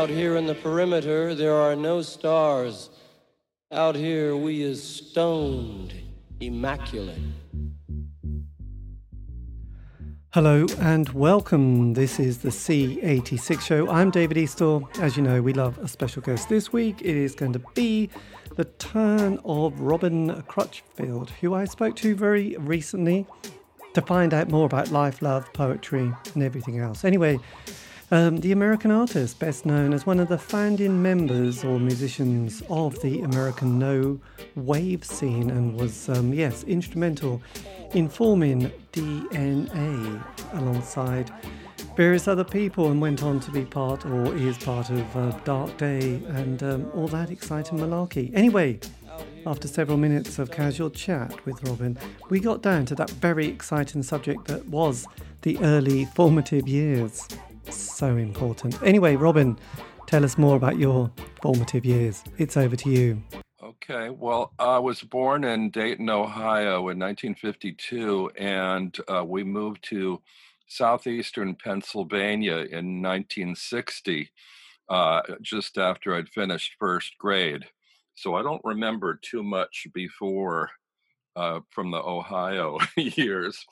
Out here in the perimeter, there are no stars. Out here, we is stoned, immaculate. Hello and welcome. This is the C86 show. I'm David Eastaugh. As you know, we love a special guest. This week it is going to be the turn of Robin Crutchfield, who I spoke to very recently to find out more about life, love, poetry, and everything else. Anyway, um, the American artist, best known as one of the founding members or musicians of the American no wave scene, and was, um, yes, instrumental in forming DNA alongside various other people, and went on to be part or is part of uh, Dark Day and um, all that exciting malarkey. Anyway, after several minutes of casual chat with Robin, we got down to that very exciting subject that was the early formative years so important. Anyway, Robin, tell us more about your formative years. It's over to you. Okay, well, I was born in Dayton, Ohio in 1952, and uh, we moved to southeastern Pennsylvania in 1960, uh, just after I'd finished first grade. So I don't remember too much before uh, from the Ohio years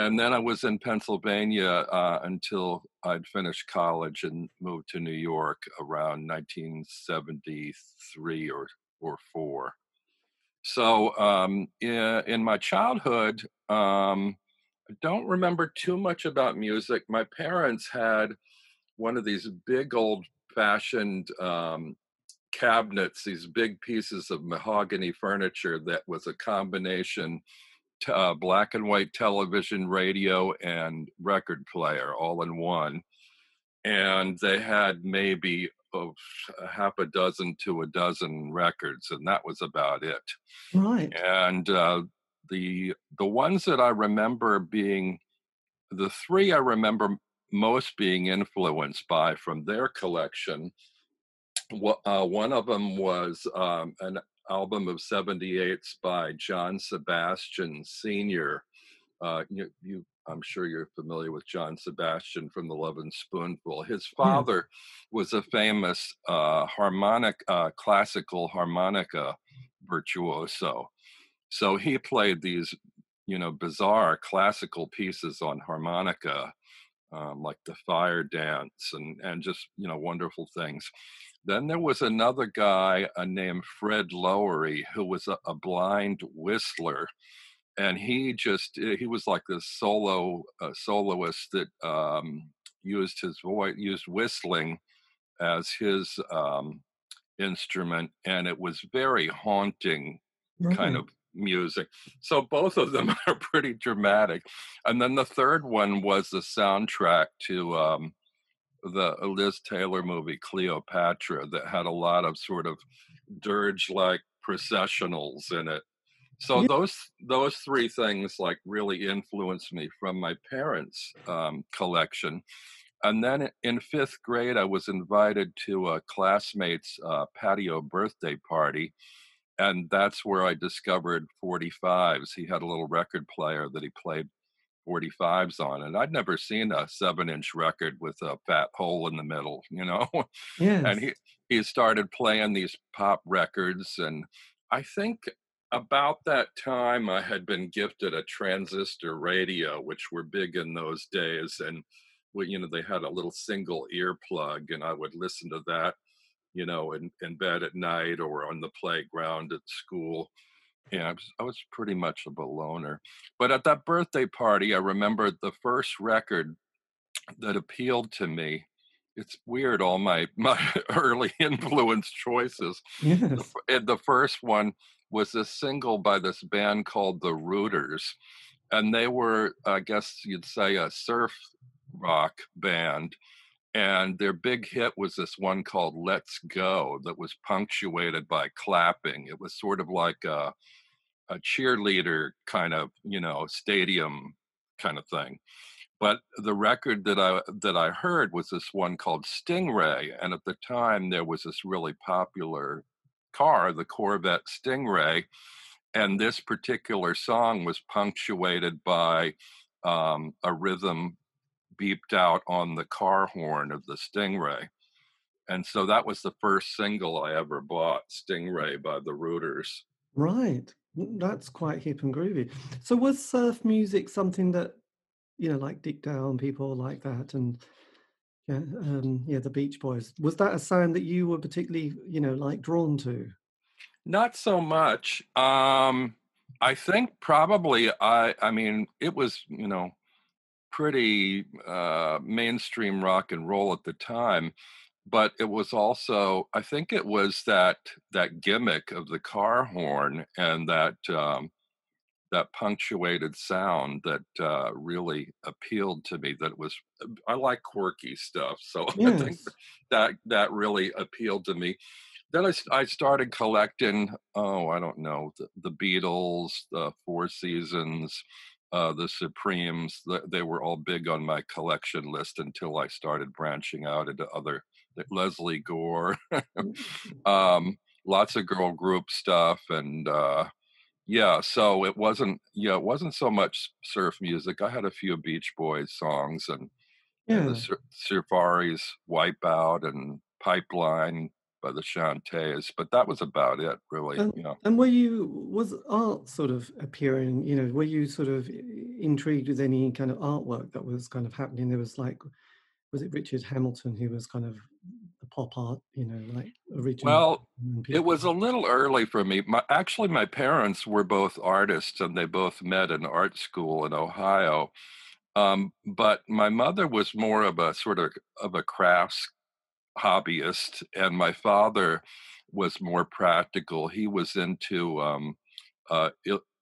and then I was in Pennsylvania uh, until I'd finished college and moved to New York around 1973 or or four. So um, in, in, my childhood, um, I don't remember too much about music. My parents had one of these big old fashioned um, cabinets, these big pieces of mahogany furniture that was a combination uh, black and white television, radio, and record player all in one. And they had maybe of a half a dozen to a dozen records, and that was about it. Right. And uh, the the ones that I remember being the three I remember most being influenced by from their collection. Uh, one of them was um, an album of 78s by John Sebastian Sr. Uh, you, you, I'm sure you're familiar with John Sebastian from The Lovin' Spoonful. His father was a famous uh, harmonic, uh, classical harmonica virtuoso. So he played these, you know, bizarre classical pieces on harmonica, um, like the Fire Dance, and and just you know wonderful things. Then there was another guy uh, named Fred Lowery who was a, a, blind whistler, and he just eh, he was like this solo uh, soloist that um, used his voice, used whistling as his um, instrument, and it was very haunting right. kind of music. So both of them are pretty dramatic. And then the third one was the soundtrack to um, the Liz Taylor movie Cleopatra that had a lot of sort of dirge like processionals in it. So yeah. those those three things like really influenced me from my parents' um, collection. And then in fifth grade, I was invited to a classmate's uh, patio birthday party, and that's where I discovered 45s. He had a little record player that he played 45s on and I'd never seen a seven inch record with a fat hole in the middle, you know? Yes. and he, he started playing these pop records. And I think about that time I had been gifted a transistor radio, which were big in those days. And, we, you know, they had a little single earplug and I would listen to that, you know, in, in bed at night or on the playground at school yeah, I was, I was pretty much a loner. But at that birthday party, I remember the first record that appealed to me. It's weird, all my my early influence choices. Yes. The, the first one was a single by this band called the Routers, and they were, I guess you'd say, a surf rock band. And their big hit was this one called Let's Go that was punctuated by clapping. It was sort of like a a cheerleader kind of you know stadium kind of thing but the record that i that i heard was this one called stingray and at the time there was this really popular car the corvette stingray and this particular song was punctuated by um, a rhythm beeped out on the car horn of the stingray and so that was the first single I ever bought, Stingray by the Routers. Right. That's quite hip and groovy. So was surf music something that, you know, like Dick and people like that and yeah, um, yeah, the Beach Boys. Was that a sound that you were particularly, you know, like drawn to? Not so much. Um, I think probably I I mean it was, you know, pretty uh mainstream rock and roll at the time but it was also i think it was that that gimmick of the car horn and that um, that punctuated sound that uh, really appealed to me that was uh, i like quirky stuff so yes. i think that that really appealed to me then I, I started collecting oh i don't know the, the beatles the four seasons uh, the supremes they were all big on my collection list until i started branching out into other Lesley Gore, mm-hmm. um, lots of girl group stuff, and uh, yeah, so it wasn't yeah it wasn't so much surf music. I had a few Beach Boys songs and, yeah. and the Sur- Surfaris, Wipeout, and Pipeline by the Chantays, but that was about it, really. And, you know. and were you was art sort of appearing? You know, were you sort of intrigued with any kind of artwork that was kind of happening? There was like was it Richard Hamilton who was kind of the pop art, you know, like original? Well, it was a little early for me. My, actually, my parents were both artists, and they both met in art school in Ohio. Um, but my mother was more of a sort of of a crafts hobbyist, and my father was more practical. He was into um, uh,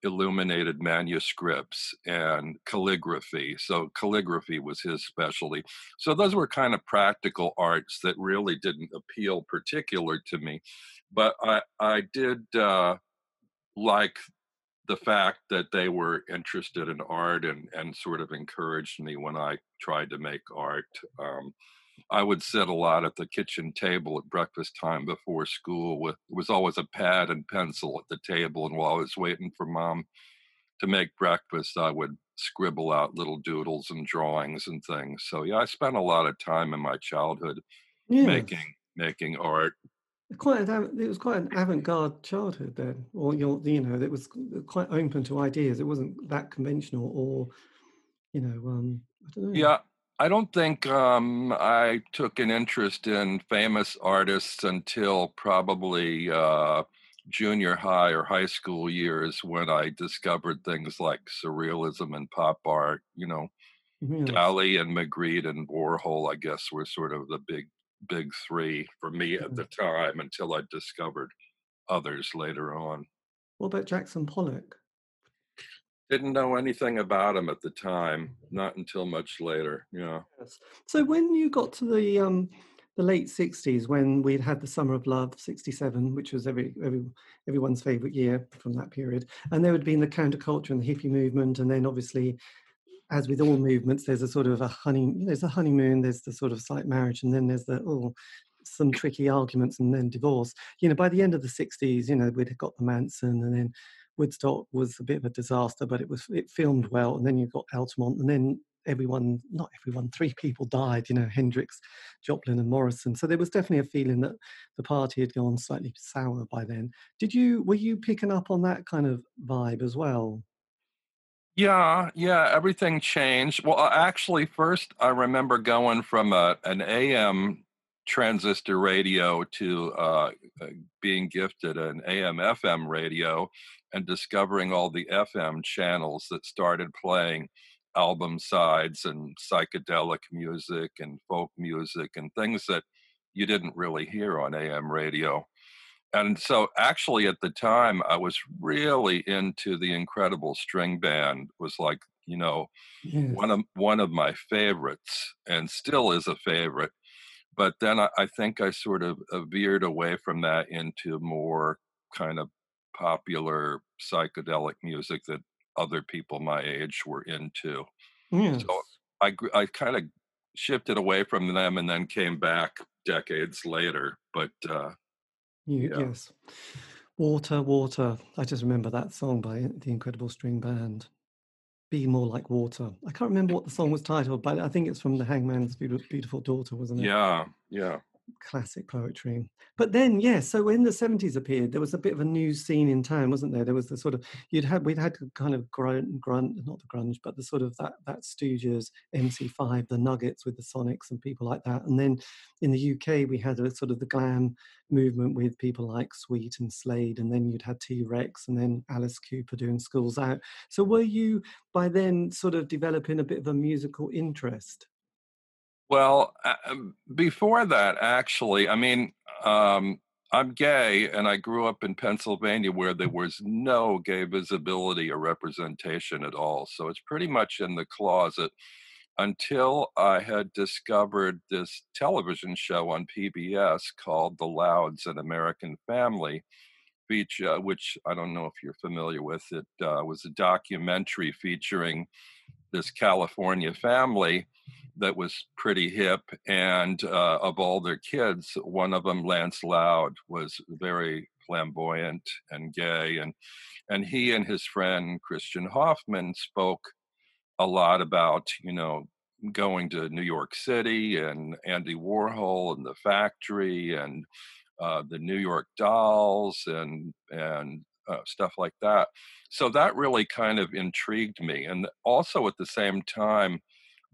illuminated manuscripts and calligraphy. So calligraphy was his specialty. So those were kind of practical arts that really didn't appeal particular to me. But I I did uh, like the fact that they were interested in art and and sort of encouraged me when I tried to make art. Um, I would sit a lot at the kitchen table at breakfast time before school with was always a pad and pencil at the table and while I was waiting for mom to make breakfast I would scribble out little doodles and drawings and things. So yeah, I spent a lot of time in my childhood making making art. Quite an, it was quite an avant-garde childhood then, or you you know, it was quite open to ideas. It wasn't that conventional, or you know, um, I don't know. Yeah, I don't think um, I took an interest in famous artists until probably uh, junior high or high school years when I discovered things like surrealism and pop art. You know, yes. Dali and Magritte and Warhol, I guess, were sort of the big, big three for me at the time until I discovered others later on. What about Jackson Pollock? Didn't know anything about him at the time, not until much later. Yeah. Yes. So when you got to the um, the late '60s, when we'd had the Summer of Love '67, which was every, every everyone's favorite year from that period, and there had been the counterculture and the hippie movement, and then obviously, as with all movements, there's a sort of a honey, there's a honeymoon, there's the sort of slight marriage, and then there's the oh, some tricky arguments, and then divorce. You know, by the end of the '60s, you know, we'd got the Manson, and then Woodstock was a bit of a disaster, but it was it filmed well. And then you've got Altamont, and then everyone, not everyone, three people died. You know, Hendrix, Joplin, and Morrison. So there was definitely a feeling that the party had gone slightly sour by then. Did you were you picking up on that kind of vibe as well? Yeah, yeah, everything changed. Well, actually, first I remember going from a, an AM transistor radio to uh, uh, being gifted an AM FM radio and discovering all the FM channels that started playing album sides and psychedelic music and folk music and things that you didn't really hear on AM radio. And so actually at the time I was really into the incredible string band was like, you know, yes. one of one of my favorites and still is a favorite. But then I, I think I sort of uh, veered away from that into more kind of popular psychedelic music that other people my age were into. Yes. So I I kind of shifted away from them and then came back decades later. But uh, you, yeah. yes, water, water. I just remember that song by the Incredible String Band. Be more like water. I can't remember what the song was titled, but I think it's from the Hangman's Beautiful Daughter, wasn't it? Yeah, yeah. Classic poetry. But then, yeah, so when the 70s appeared, there was a bit of a new scene in town, wasn't there? There was the sort of you'd had we'd had kind of grunt, grunt not the grunge, but the sort of that that Stooges, MC5, the Nuggets with the Sonics and people like that. And then in the UK, we had a sort of the glam movement with people like Sweet and Slade, and then you'd had T Rex, and then Alice Cooper doing Schools Out. So were you by then sort of developing a bit of a musical interest? Well, uh, um, before that, actually, I mean, um, I'm gay and I grew up in Pennsylvania where there was no gay visibility or representation at all. So it's pretty much in the closet until I had discovered this television show on PBS called The Louds An American Family, which, uh, which I don't know if you're familiar with. It uh, was a documentary featuring this California family that was pretty hip. And uh, of all their kids, one of them, Lance Loud, was very flamboyant and gay. And, and he and his friend Kristian Hoffman spoke a lot about, you know, going to New York City and Andy Warhol and the factory and uh, the New York Dolls and and uh, stuff like that. So that really kind of intrigued me. And also at the same time,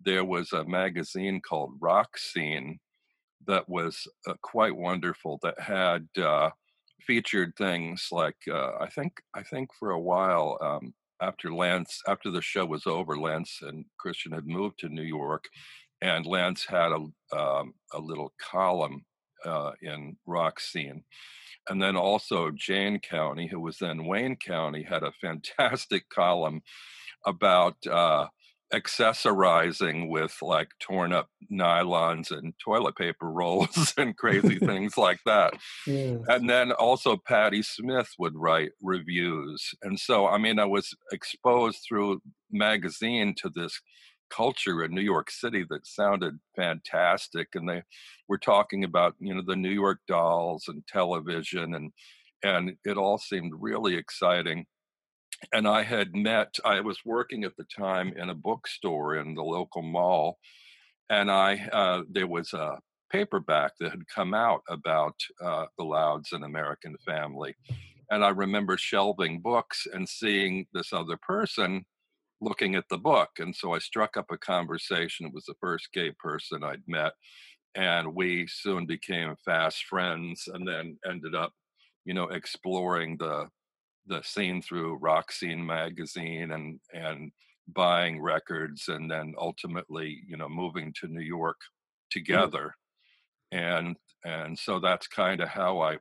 there was a magazine called Rock Scene that was uh, quite wonderful that had uh, featured things like uh, I think I think for a while um, after Lance after the show was over, Lance and Christian had moved to New York, and Lance had a um, a little column uh, in Rock Scene. And then also Jane County, who was then Wayne County, had a fantastic column about uh, accessorizing with like torn up nylons and toilet paper rolls and crazy things like that. Yes. And then also Patti Smith would write reviews. And so, I mean, I was exposed through magazine to this culture in New York City that sounded fantastic. And they were talking about, you know, the New York dolls and television and and it all seemed really exciting. And I had met, I was working at the time in a bookstore in the local mall, and I uh, there was a paperback that had come out about uh, the Louds and American Family. And I remember shelving books and seeing this other person looking at the book. And so I struck up a conversation. It was the first gay person I'd met. And we soon became fast friends and then ended up, you know, exploring the the scene through Rock Scene magazine and and buying records and then ultimately, you know, moving to New York together. Mm. And and so that's kind of how I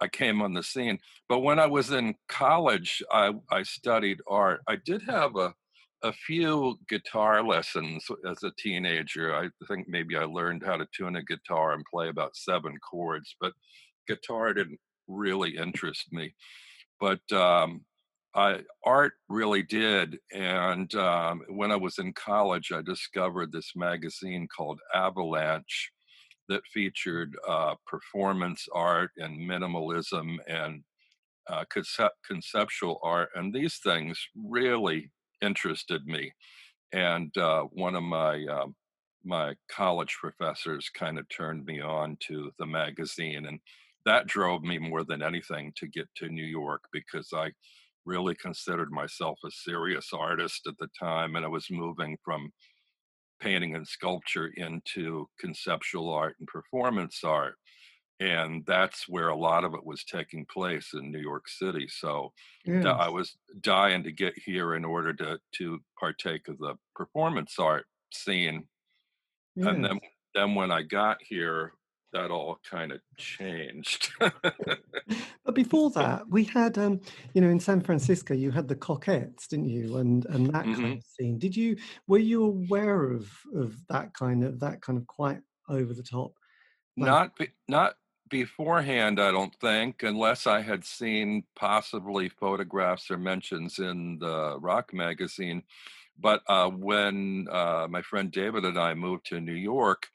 I came on the scene. But when I was in college, I, I studied art. I did have a a few guitar lessons as a teenager. I think maybe I learned how to tune a guitar and play about seven chords, but guitar didn't really interest me. But um, I, art really did. And um, when I was in college, I discovered this magazine called Avalanche that featured uh, performance art and minimalism and uh, concept, conceptual art. And these things really interested me. And uh, one of my uh, my college professors kind of turned me on to the magazine, and that drove me more than anything to get to New York because I really considered myself a serious artist at the time, and I was moving from painting and sculpture into conceptual art and performance art and that's where a lot of it was taking place in New York City. So yes. I was dying to get here in order to to partake of the performance art scene. Yes. And then then when I got here, that all kind of changed. but before that, we had, um, you know, in San Francisco, you had the Cockettes, didn't you? And and that mm-hmm. kind of scene. Did you were you aware of of that kind of that kind of quite over the top? Like, not not beforehand, I don't think, unless I had seen possibly photographs or mentions in the rock magazine. But uh, when uh, my friend David and I moved to New York,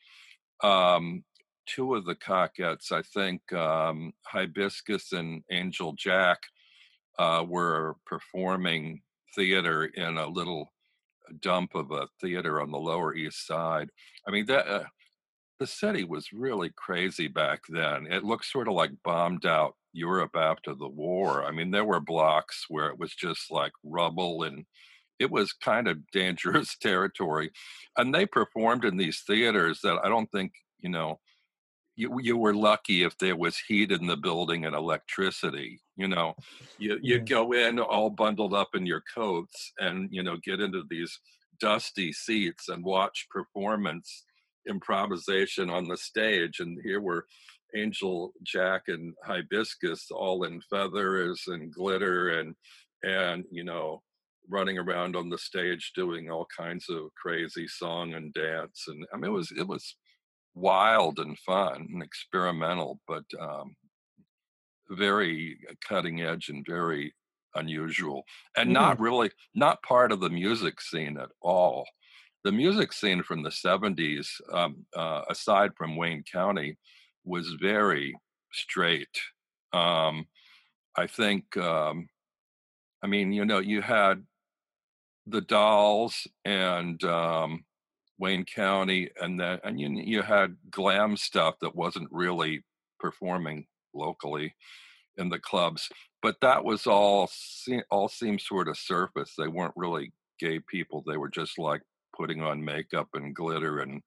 um, two of the Cockettes, I think um, Hibiscus and Angel Jack, uh, were performing theater in a little dump of a theater on the Lower East Side. I mean, that uh, the city was really crazy back then. It looked sort of like bombed out Europe after the war. I mean, there were blocks where it was just like rubble and it was kind of dangerous territory. And they performed in these theaters that I don't think, you know, you, you were lucky if there was heat in the building and electricity. You know, you you yeah. go in all bundled up in your coats and you know get into these dusty seats and watch performance improvisation on the stage. And here were Angel Jack and Hibiscus all in feathers and glitter and and you know running around on the stage doing all kinds of crazy song and dance and I mean it was it was wild and fun and experimental, but um, very cutting edge and very unusual, and mm. not really not part of the music scene at all. The music scene from the '70s, um, uh, aside from Wayne County, was very straight. Um, I think, um, I mean, you know, you had the Dolls and um, Wayne County, and then and you you had glam stuff that wasn't really performing locally in the clubs, but that was all all seemed sort of surface. They weren't really gay people. They were just like putting on makeup and glitter, and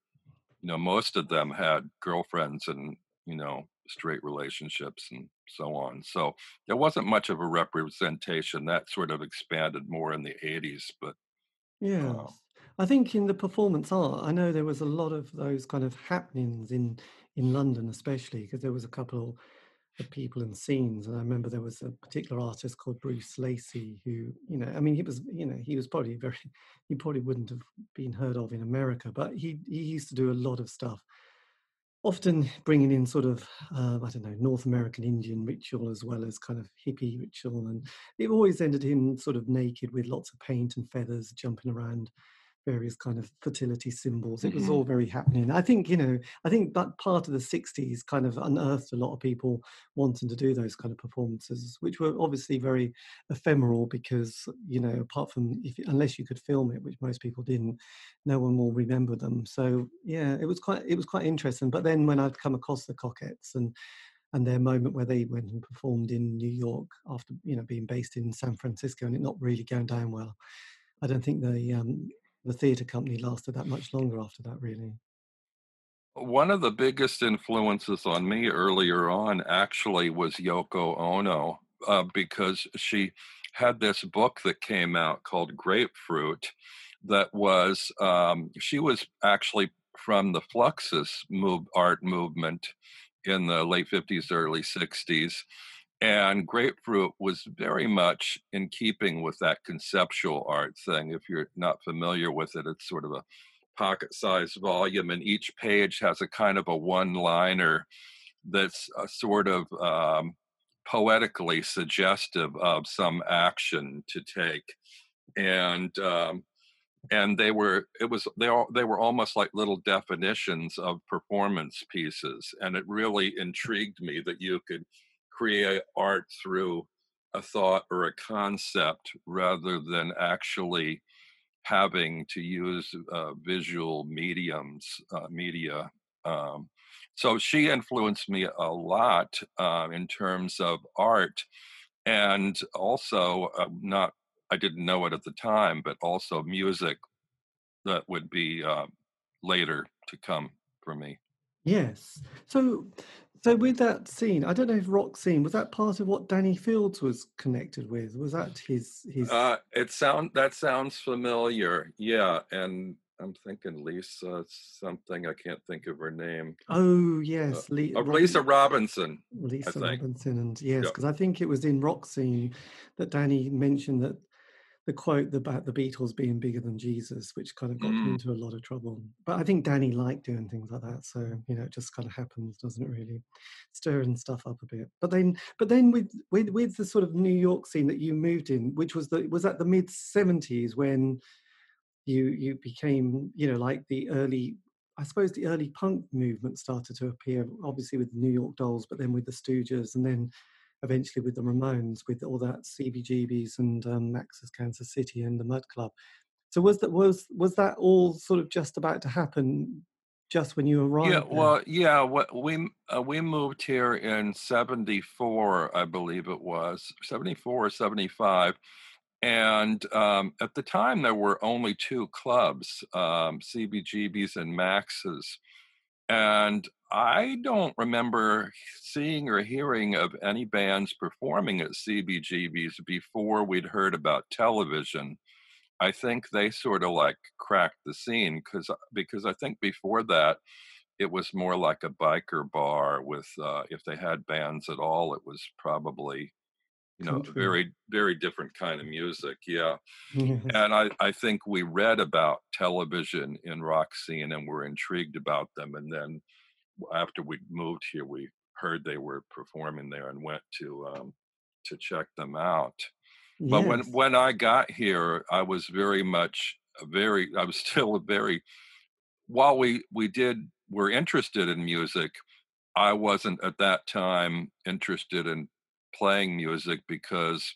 you know most of them had girlfriends and you know straight relationships and so on. So there wasn't much of a representation. That sort of expanded more in the 80s, but yeah. Uh, I think in the performance art, I know there was a lot of those kind of happenings in in London, especially because there was a couple of people and scenes, and I remember there was a particular artist called Bruce Lacey who, you know, I mean, he was, you know, he was probably very, he probably wouldn't have been heard of in America, but he he used to do a lot of stuff. Often bringing in sort of uh, I don't know North American Indian ritual as well as kind of hippie ritual, and it always ended him sort of naked with lots of paint and feathers, jumping around various kind of fertility symbols. It was mm-hmm. all very happening. I think, you know, I think that part of the 60s kind of unearthed a lot of people wanting to do those kind of performances, which were obviously very ephemeral because, you know, apart from if unless you could film it, which most people didn't, no one will remember them. So yeah, it was quite it was quite interesting. But then when I'd come across the Cockettes and and their moment where they went and performed in New York after you know being based in San Francisco and it not really going down well. I don't think the um, the theatre company lasted that much longer after that, really. One of the biggest influences on me earlier on actually was Yoko Ono, uh, because she had this book that came out called Grapefruit that was, um, she was actually from the Fluxus move, art movement in the late 50s, early 60s. And Grapefruit was very much in keeping with that conceptual art thing. If you're not familiar with it, it's sort of a pocket sized volume, and each page has a kind of a one liner that's a sort of um, poetically suggestive of some action to take. And um, and they were it was they all they were almost like little definitions of performance pieces and it really intrigued me that you could create art through a thought or a concept rather than actually having to use uh, visual mediums, uh, media. Um, so she influenced me a lot uh, in terms of art, and also uh, not I didn't know it at the time, but also music that would be uh, later to come for me. Yes. So so with that scene, I don't know if rock scene was that part of what Danny Fields was connected with. Was that his his? Uh, it sound that sounds familiar. Yeah, and I'm thinking Lisa something. I can't think of her name. Oh yes, uh, Le- oh, Lisa Robinson. Lisa Robinson, and yes, because I think it was in rock scene that Danny mentioned that the quote about the Beatles being bigger than Jesus, which kind of got mm. into a lot of trouble. But I think Danny liked doing things like that, so you know, it just kind of happens, doesn't it? Really, stirring stuff up a bit. But then, but then with with with the sort of New York scene that you moved in, which was the was at the mid seventies when you you became you know like the early I suppose the early punk movement started to appear, obviously with the New York Dolls, but then with the Stooges, and then eventually with the Ramones, with all that CBGBs and um, Max's Kansas City and the Mud Club. So was that was was that all sort of just about to happen just when you arrived? Yeah, there? well, yeah, what we uh, we moved here in 74, I believe it was. 74 or 75. And um, at the time, there were only two clubs, um, CBGB's and Max's. And I don't remember seeing or hearing of any bands performing at CBGB's before we'd heard about television. I think they sort of like cracked the scene because because I think before that it was more like a biker bar with uh, if they had bands at all, it was probably you know Country. very very different kind of music. Yeah, and I I think we read about television in rock scene and were intrigued about them, and then after we moved here, we heard they were performing there and went to um, to check them out. But when when I got here, I was very much a very I was still a very while we we did were interested in music, I wasn't at that time interested in playing music because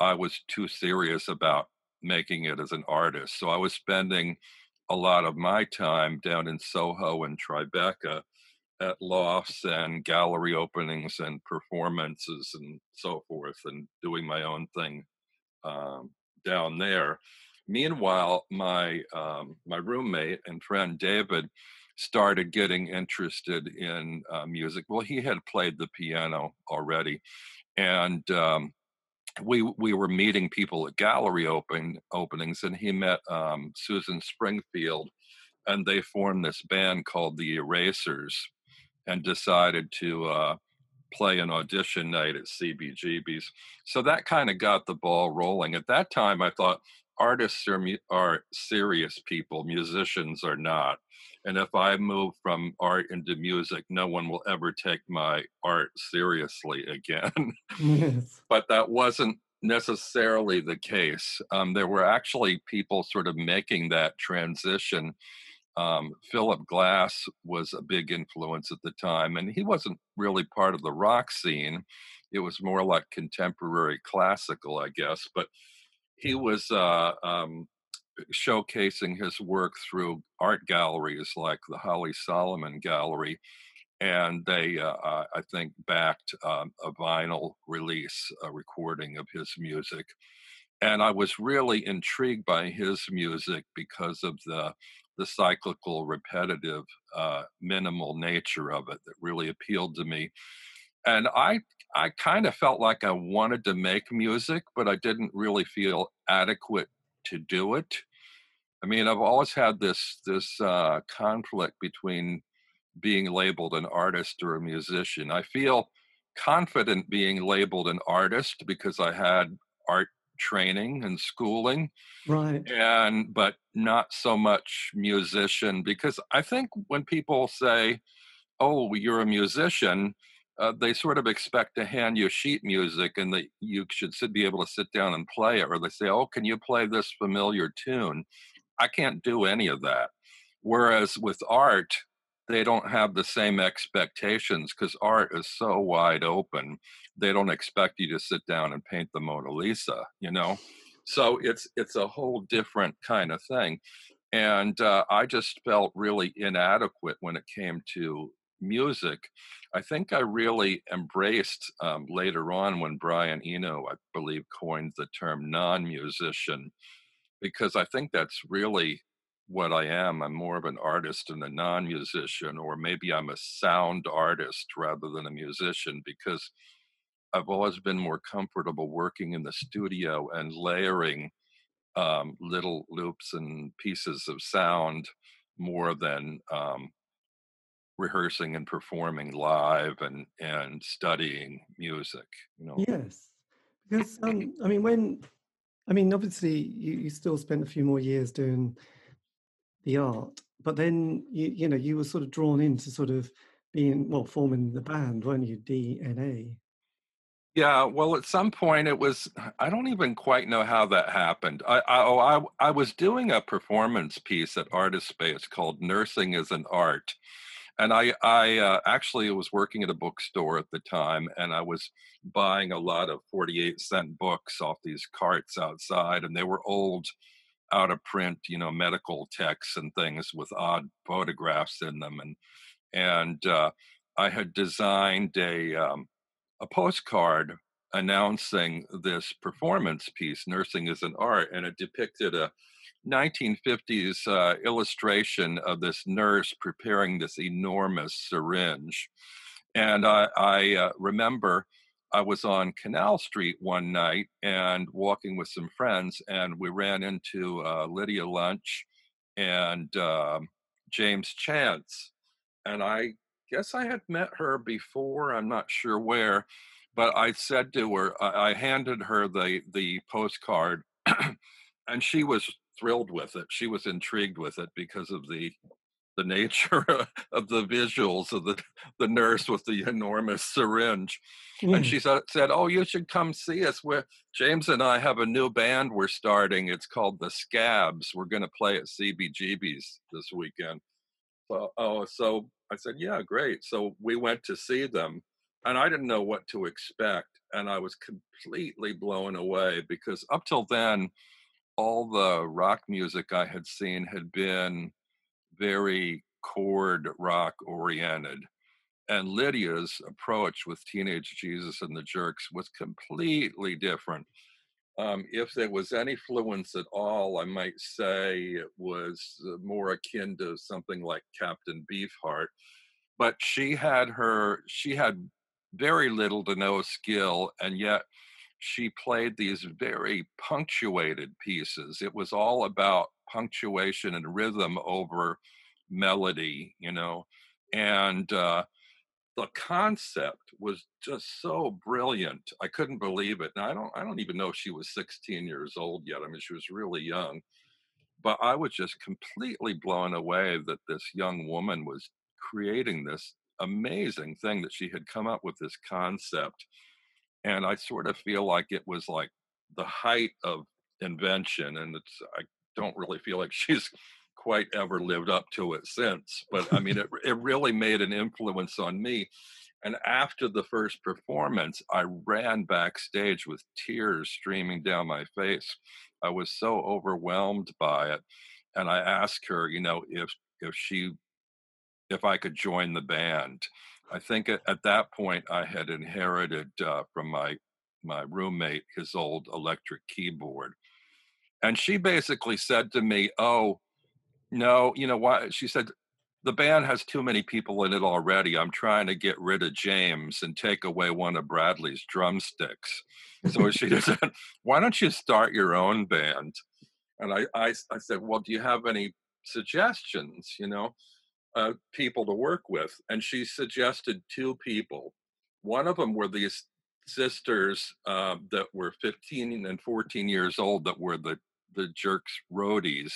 I was too serious about making it as an artist. So I was spending a lot of my time down in Soho and Tribeca at lofts and gallery openings and performances and so forth and doing my own thing um, down there. Meanwhile, my um, my roommate and friend David started getting interested in uh, music. Well, he had played the piano already, and um, we we were meeting people at gallery open openings, and he met um, Susan Springfield, and they formed this band called the Erasers, and decided to uh, play an audition night at CBGB's. So that kind of got the ball rolling. At that time, I thought artists are are serious people, musicians are not. And if I move from art into music, no one will ever take my art seriously again. yes. but that wasn't necessarily the case. Um, there were actually people sort of making that transition. Um, Philip Glass was a big influence at the time, and he wasn't really part of the rock scene. It was more like contemporary classical, I guess. But he was uh, um, showcasing his work through art galleries like the Holly Solomon Gallery, and they, uh, uh, I think, backed um, a vinyl release, a recording of his music. And I was really intrigued by his music because of the the cyclical, repetitive, uh, minimal nature of it that really appealed to me. And I I kind of felt like I wanted to make music, but I didn't really feel adequate to do it. I mean, I've always had this this uh, conflict between being labeled an artist or a musician. I feel confident being labeled an artist because I had art training and schooling Right. and but not so much musician because I think when people say, "Oh, you're a musician," uh, they sort of expect to hand you sheet music and that you should sit, be able to sit down and play it, or they say, "Oh, can you play this familiar tune?" I can't do any of that. Whereas with art, they don't have the same expectations because art is so wide open. They don't expect you to sit down and paint the Mona Lisa, you know. So it's it's a whole different kind of thing, and uh, I just felt really inadequate when it came to music. I think I really embraced um, later on when Brian Eno, I believe, coined the term non-musician because I think that's really what I am. I'm more of an artist and a non musician, or maybe I'm a sound artist rather than a musician because I've always been more comfortable working in the studio and layering um, little loops and pieces of sound more than um, rehearsing and performing live and and studying music you know Yes. Because um, I mean, when I mean, obviously, you, you still spent a few more years doing the art, but then you you know you were sort of drawn into sort of being well forming the band, weren't you? DNA. Yeah, well, at some point it was, I don't even quite know how that happened. I, I, oh, I, I was doing a performance piece at Artist Space called Nursing is an Art. And I, I uh, actually was working at a bookstore at the time, and I was buying a lot of 48 cent books off these carts outside, and they were old out of print, you know, medical texts and things with odd photographs in them, and and uh, I had designed a um, a postcard announcing this performance piece, Nursing is an Art, and it depicted a 1950s uh, illustration of this nurse preparing this enormous syringe. And I, I uh, remember I was on Canal Street one night and walking with some friends, and we ran into uh, Lydia Lunch and um, James Chance. And I guess I had met her before, I'm not sure where, but I said to her, I, I handed her the, the postcard, and she was thrilled with it. She was intrigued with it because of the the nature of the visuals of the, the nurse with the enormous syringe. Mm. And she said, Oh, you should come see us. We're, James and I have a new band we're starting. It's called The Scabs. We're going to play at CBGB's this weekend. So, oh, so I said, Yeah, great. So we went to see them, and I didn't know what to expect. And I was completely blown away because up till then, all the rock music I had seen had been very chord rock oriented. And Lydia's approach with Teenage Jesus and the Jerks was completely different. Um, if there was any fluence at all, I might say it was uh, more akin to something like Captain Beefheart. But she had her, she had very little to no skill, and yet she played these very punctuated pieces. It was all about punctuation and rhythm over melody, you know, and uh, the concept was just so brilliant. I couldn't believe it. And I don't, I don't even know if she was 16 years old yet. I mean, she was really young, but I was just completely blown away that this young woman was creating this amazing thing that she had come up with this concept and I sort of feel like it was like the height of invention, and it's I don't really feel like she's quite ever lived up to it since. But I mean, it it really made an influence on me. And after the first performance, I ran backstage with tears streaming down my face. I was so overwhelmed by it, and I asked her, you know, if if she if I could join the band. I think at, at that point I had inherited uh, from my my roommate his old electric keyboard, and she basically said to me, "Oh, no, you know what?" She said, "The band has too many people in it already. I'm trying to get rid of James and take away one of Bradley's drumsticks." So she said, "Why don't you start your own band?" And I, I, I said, "Well, do you have any suggestions?" You know uh, people to work with, and she suggested two people. One of them were these sisters uh, that were 15 and 14 years old that were the the Jerks roadies,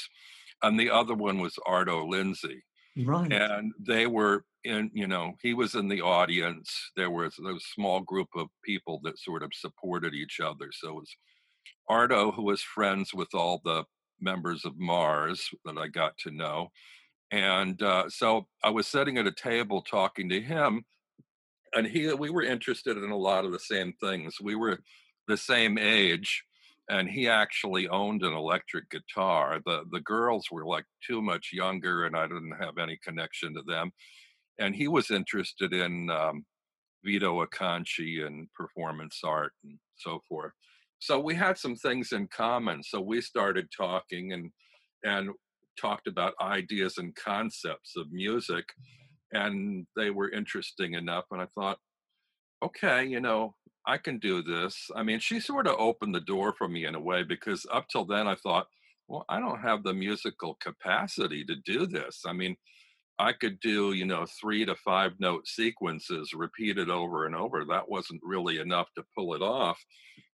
and the other one was Arto Lindsay. Right. And they were in, you know, he was in the audience. There was, there was a small group of people that sort of supported each other. So it was Arto, who was friends with all the members of Mars that I got to know. And uh, so I was sitting at a table talking to him, and he we were interested in a lot of the same things. We were the same age, and he actually owned an electric guitar. The the girls were like too much younger, and I didn't have any connection to them. And he was interested in um, Vito Acconci and performance art and so forth. So we had some things in common. So we started talking and and talked about ideas and concepts of music and they were interesting enough and i thought okay you know i can do this i mean she sort of opened the door for me in a way because up till then i thought well i don't have the musical capacity to do this i mean i could do you know three to five note sequences repeated over and over that wasn't really enough to pull it off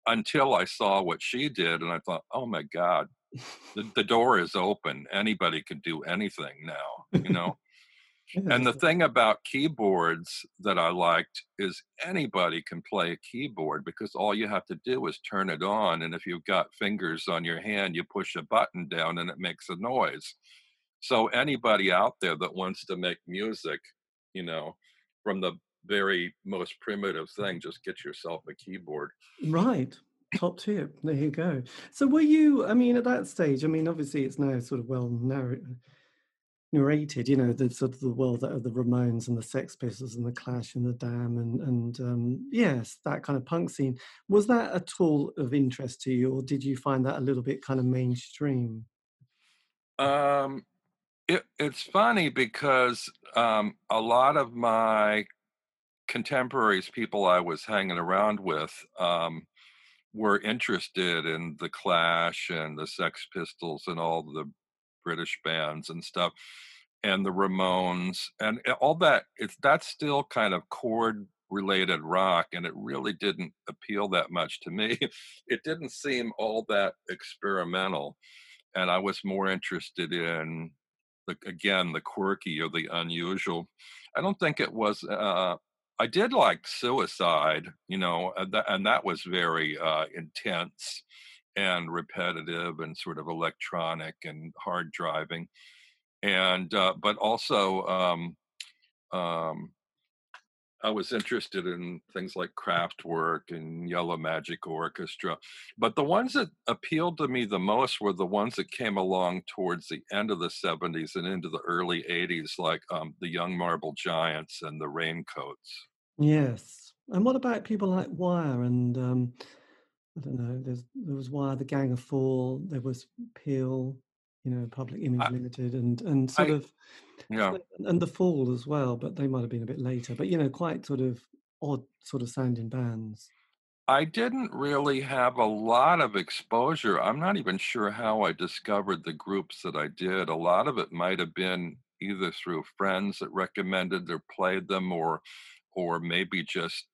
until i saw what she did and i thought oh my god the, the door is open. Anybody can do anything now, you know. And the thing about keyboards that I liked is anybody can play a keyboard because all you have to do is turn it on. And if you've got fingers on your hand, you push a button down and it makes a noise. So anybody out there that wants to make music, you know, from the very most primitive thing, just get yourself a keyboard. Right. Top tip. There you go. So were you? I mean, at that stage, I mean, obviously it's now sort of well narrated. You know, the sort of the world of the Ramones and the Sex Pistols and the Clash and the Damned and and um, yes, that kind of punk scene. Was that at all of interest to you, or did you find that a little bit kind of mainstream? Um, it, it's funny because um, a lot of my contemporaries, people I was hanging around with, um, were interested in the Clash and the Sex Pistols and all the British bands and stuff, and the Ramones and all that. It's that's still kind of chord related rock, and it really didn't appeal that much to me. It didn't seem all that experimental, and I was more interested in the again the quirky or the unusual. I don't think it was. Uh, I did like Suicide, you know, and that, and that was very uh, intense and repetitive and sort of electronic and hard driving, and uh, but also um, um, I was interested in things like Kraftwerk and Yellow Magic Orchestra. But the ones that appealed to me the most were the ones that came along towards the end of the 70s and into the early 80s, like um, the Young Marble Giants and the Raincoats. Yes. And what about people like Wire and um, I don't know, there's, there was Wire, the Gang of Four, there was PiL, you know, Public Image I, Limited, and and sort I, of yeah, and the Fall as well, but they might have been a bit later. But you know, quite sort of odd sort of sounding bands. I didn't really have a lot of exposure. I'm not even sure how I discovered the groups that I did. A lot of it might have been either through friends that recommended or played them, or or maybe just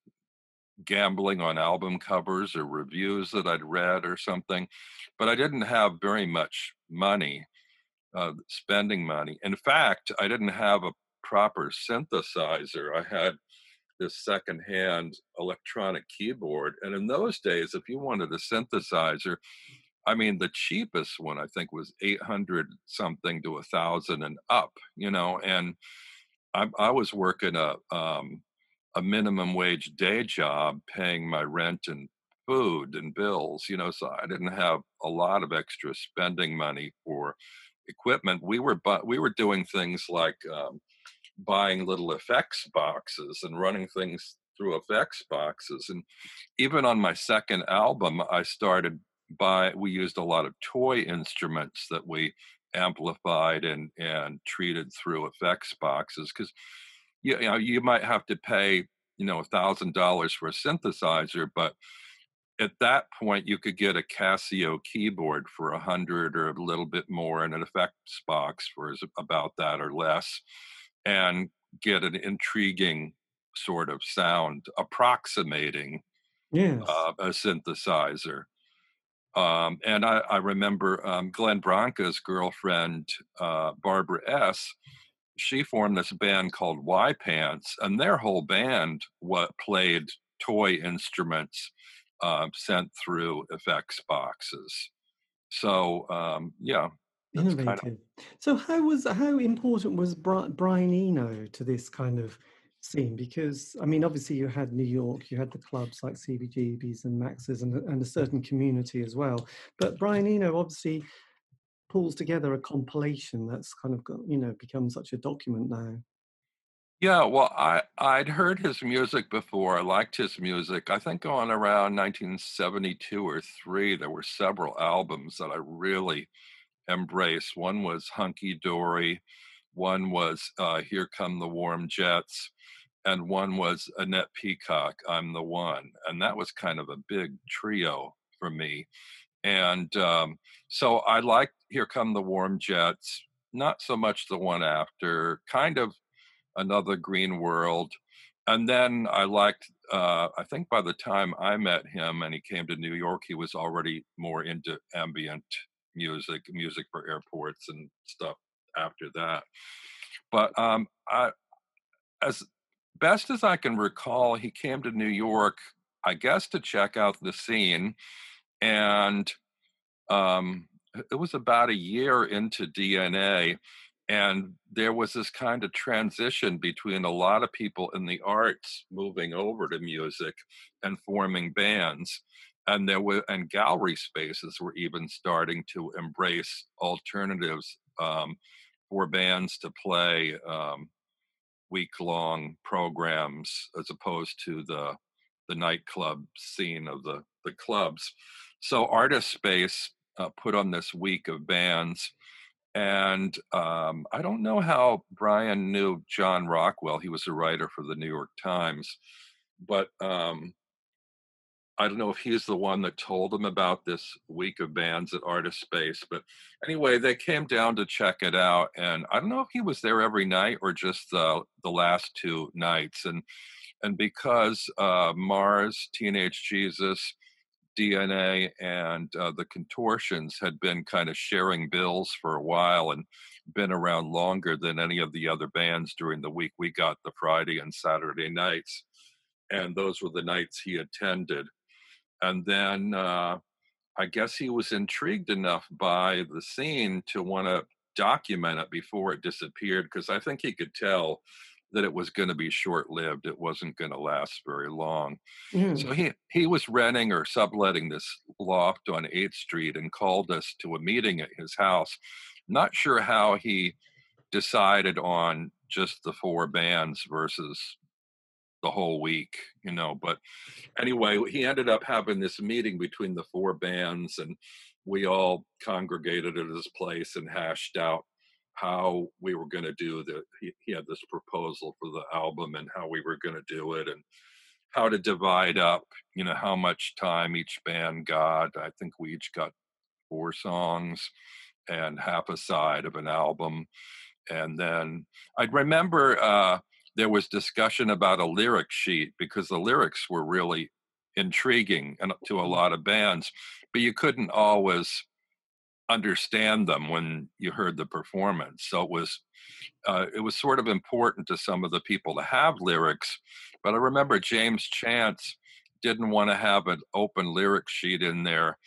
gambling on album covers or reviews that I'd read or something. But I didn't have very much money, uh, spending money. In fact, I didn't have a proper synthesizer. I had this secondhand electronic keyboard. And in those days, if you wanted a synthesizer, I mean, the cheapest one I think was 800 something to a thousand and up, you know, and I, I was working a, um, a minimum wage day job paying my rent and food and bills you know so i didn't have a lot of extra spending money for equipment. We were but we were doing things like um, buying little effects boxes and running things through effects boxes and even on my second album i started by we used a lot of toy instruments that we amplified and and treated through effects boxes because you, you know you might have to pay you know a thousand dollars for a synthesizer but at that point you could get a casio keyboard for a hundred or a little bit more and an effects box for about that or less and get an intriguing sort of sound approximating yes. uh, a synthesizer um, and I, I remember um, Glenn Branca's girlfriend, uh, Barbara Ess, she formed this band called Y Pants, and their whole band what played toy instruments uh, sent through effects boxes. So um, yeah, innovative. Kind of... So how was how important was Brian Eno to this kind of scene? Because I mean, obviously you had New York, you had the clubs like CBGBs and Max's, and, and a certain community as well. But Brian Eno obviously pulls together a compilation that's kind of got, you know become such a document now. Yeah, well, I I'd heard his music before. I liked his music. I think on around 1972 or three, there were several albums that I really embraced. One was Hunky Dory, one was uh, Here Come the Warm Jets, and one was Annette Peacock, I'm the One. And that was kind of a big trio for me. And um, so I liked Here Come the Warm Jets, not so much the one after, kind of another green world. And then I liked, uh, I think by the time I met him and he came to New York, he was already more into ambient music, music for airports and stuff after that. But um, I, as best as I can recall, he came to New York, I guess, to check out the scene and um, it was about a year into DNA, and there was this kind of transition between a lot of people in the arts moving over to music and forming bands. and there were and gallery spaces were even starting to embrace alternatives um, for bands to play um, week long programs as opposed to the the nightclub scene of the the clubs. So Artists Space uh, put on this week of bands, and um, I don't know how Brian knew John Rockwell. He was a writer for the New York Times, but um, I don't know if he's the one that told them about this week of bands at Artists Space, but anyway, they came down to check it out, and I don't know if he was there every night or just the the last two nights, and and because uh, Mars, Teenage Jesus, DNA, and uh, the Contortions had been kind of sharing bills for a while and been around longer than any of the other bands during the week. We got the Friday and Saturday nights, and those were the nights he attended and then uh, I guess he was intrigued enough by the scene to want to document it before it disappeared because I think he could tell that it was going to be short lived. It wasn't going to last very long. Mm. So he, he was renting or subletting this loft on 8th Street and called us to a meeting at his house. Not sure how he decided on just the four bands versus the whole week, you know. But anyway, he ended up having this meeting between the four bands, and we all congregated at his place and hashed out how we were going to do the. He, he had this proposal for the album and how we were going to do it, and how to divide up, you know, how much time each band got. I think we each got four songs and half a side of an album. And then I remember uh, there was discussion about a lyric sheet because the lyrics were really intriguing and to a mm-hmm. lot of bands, but you couldn't always understand them when you heard the performance. So it was uh, it was sort of important to some of the people to have lyrics. But I remember James Chance didn't want to have an open lyric sheet in there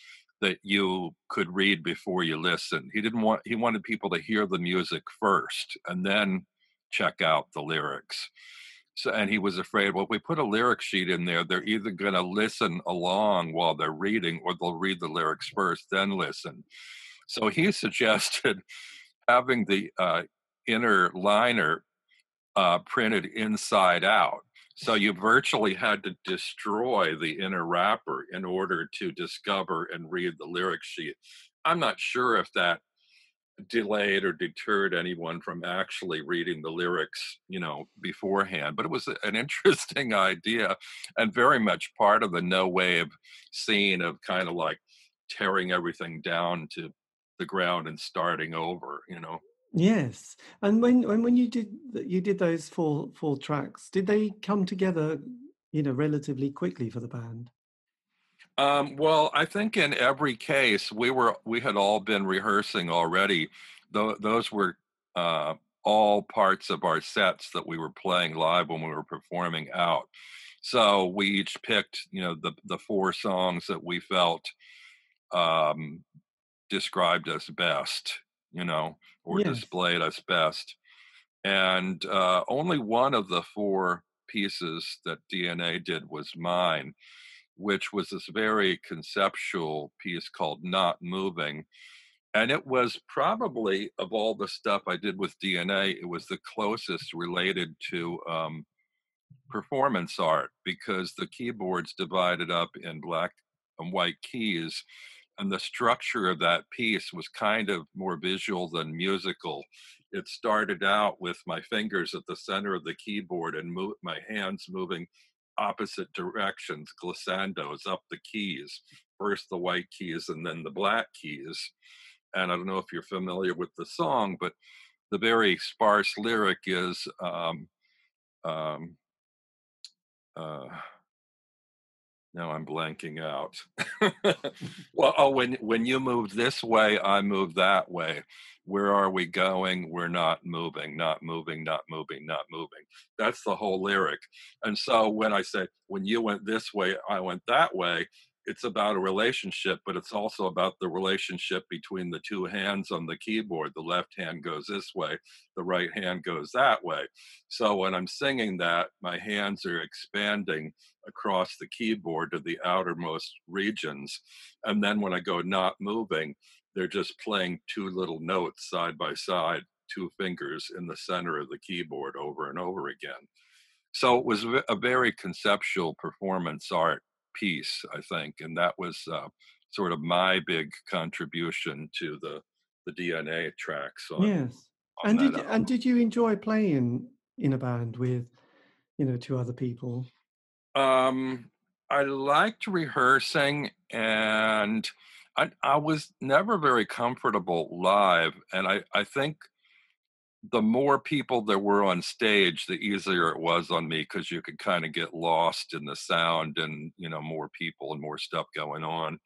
that you could read before you listen. He didn't want he wanted people to hear the music first and then check out the lyrics. So, and he was afraid, well, if we put a lyric sheet in there, they're either going to listen along while they're reading or they'll read the lyrics first, then listen. So he suggested having the uh, inner liner uh, printed inside out. So you virtually had to destroy the inner wrapper in order to discover and read the lyric sheet. I'm not sure if that delayed or deterred anyone from actually reading the lyrics, you know, beforehand. But it was an interesting idea and very much part of the no wave scene of kind of like tearing everything down to the ground and starting over, you know. Yes, and when when when you did you did those four four tracks, did they come together, you know, relatively quickly for the band? Um, well, I think in every case we were we had all been rehearsing already. Th- those were uh, all parts of our sets that we were playing live when we were performing out. So we each picked, you know, the the four songs that we felt um, described us best, you know, or yes. displayed us best. And uh, only one of the four pieces that DNA did was mine which was this very conceptual piece called Not Moving. And it was probably, of all the stuff I did with DNA, it was the closest related to um, performance art because the keyboard's divided up in black and white keys. And the structure of that piece was kind of more visual than musical. It started out with my fingers at the center of the keyboard and mo- my hands moving opposite directions, glissandos up the keys, first the white keys and then the black keys. And I don't know if you're familiar with the song, but the very sparse lyric is um, um, uh, now I'm blanking out. well, oh, when when you move this way, I move that way. Where are we going? We're not moving, not moving, not moving, not moving. That's the whole lyric. And so when I say when you went this way, I went that way, it's about a relationship, but it's also about the relationship between the two hands on the keyboard. The left hand goes this way, the right hand goes that way. So when I'm singing that, my hands are expanding across the keyboard to the outermost regions. And then when I go not moving, they're just playing two little notes side by side, two fingers in the center of the keyboard over and over again. So it was a very conceptual performance art piece, I think, and that was uh, sort of my big contribution to the the DNA tracks. On, yes, on and did album. and did you enjoy playing in a band with, you know, two other people? Um, I liked rehearsing, and I I was never very comfortable live, and I I think the more people there were on stage, the easier it was on me because you could kind of get lost in the sound and you know more people and more stuff going on.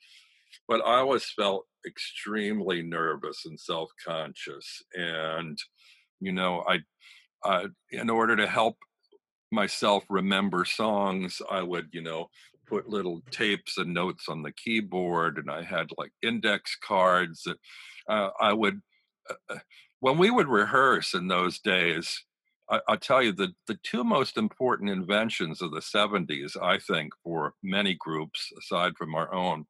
But I always felt extremely nervous and self-conscious, and you know, I, I in order to help myself remember songs, I would you know put little tapes and notes on the keyboard, and I had like index cards that uh, I would. Uh, uh when we would rehearse in those days, I, will tell you that the two most important inventions of the 70s, I think, for many groups aside from our own,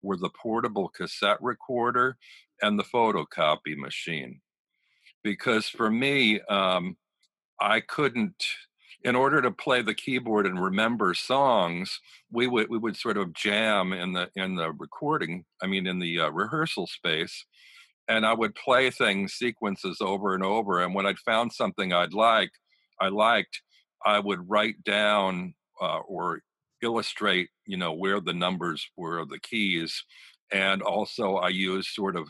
were the portable cassette recorder and the photocopy machine. Because for me, um, I couldn't, in order to play the keyboard and remember songs, we would we would sort of jam in the in the recording. I mean, in the uh, rehearsal space, and I would play things sequences over and over. And when I'd found something I'd like, I liked, I would write down uh, or illustrate, you know, where the numbers were, the keys, and also I used sort of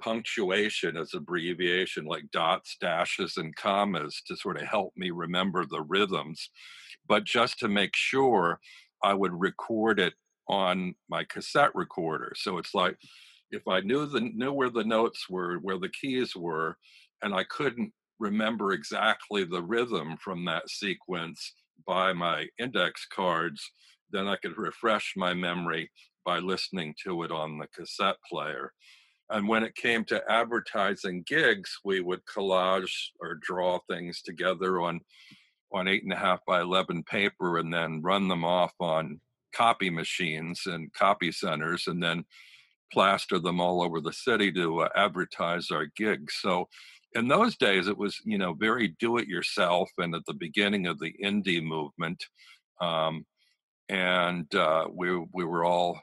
punctuation as abbreviation, like dots, dashes, and commas, to sort of help me remember the rhythms. But just to make sure, I would record it on my cassette recorder. So it's like if I knew the knew where the notes were, where the keys were, and I couldn't remember exactly the rhythm from that sequence by my index cards, then I could refresh my memory by listening to it on the cassette player. And when it came to advertising gigs, we would collage or draw things together on on eight and a half by eleven paper and then run them off on copy machines and copy centers and then plaster them all over the city to uh, advertise our gigs. So in those days, it was you know very do it yourself, and at the beginning of the indie movement, um, and uh, we we were all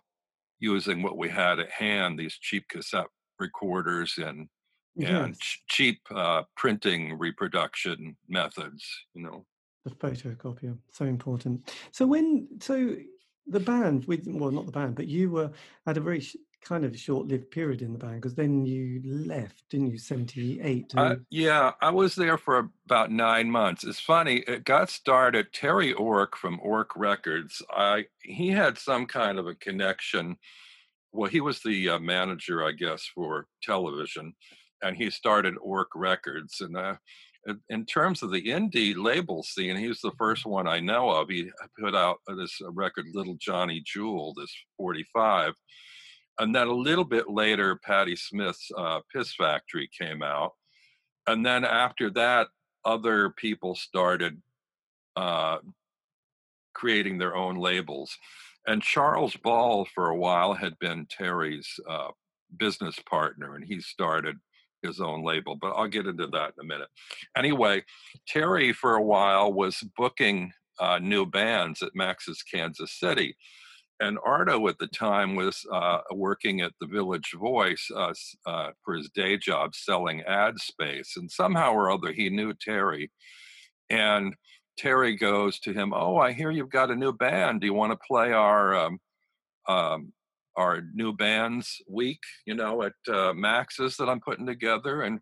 using what we had at hand these cheap cassette recorders and yes. and ch- cheap uh, printing reproduction methods. You know, the photocopier so important. So when so the band with well not the band but you were had a very kind of short-lived period in the band because then you left, didn't you? Seventy-eight. Uh, yeah, I was there for about nine months. It's funny. It got started. Terry Ork from Ork Records. I he had some kind of a connection. Well, he was the uh, manager, I guess, for television, and he started Ork Records. And uh, in terms of the indie label scene, he was the first one I know of. He put out this record, Little Johnny Jewel, this 45 and then a little bit later, Patti Smith's uh, Piss Factory came out. And then after that, other people started uh, creating their own labels. And Charles Ball, for a while, had been Terry's uh, business partner, and he started his own label. But I'll get into that in a minute. Anyway, Terry, for a while, was booking uh, new bands at Max's Kansas City and Arto at the time was uh, working at the Village Voice uh, uh, for his day job selling ad space. And somehow or other, he knew Terry. And Terry goes to him, Oh, I hear you've got a new band. Do you want to play our. Um, um, our new bands week, you know, at uh, Max's that I'm putting together, and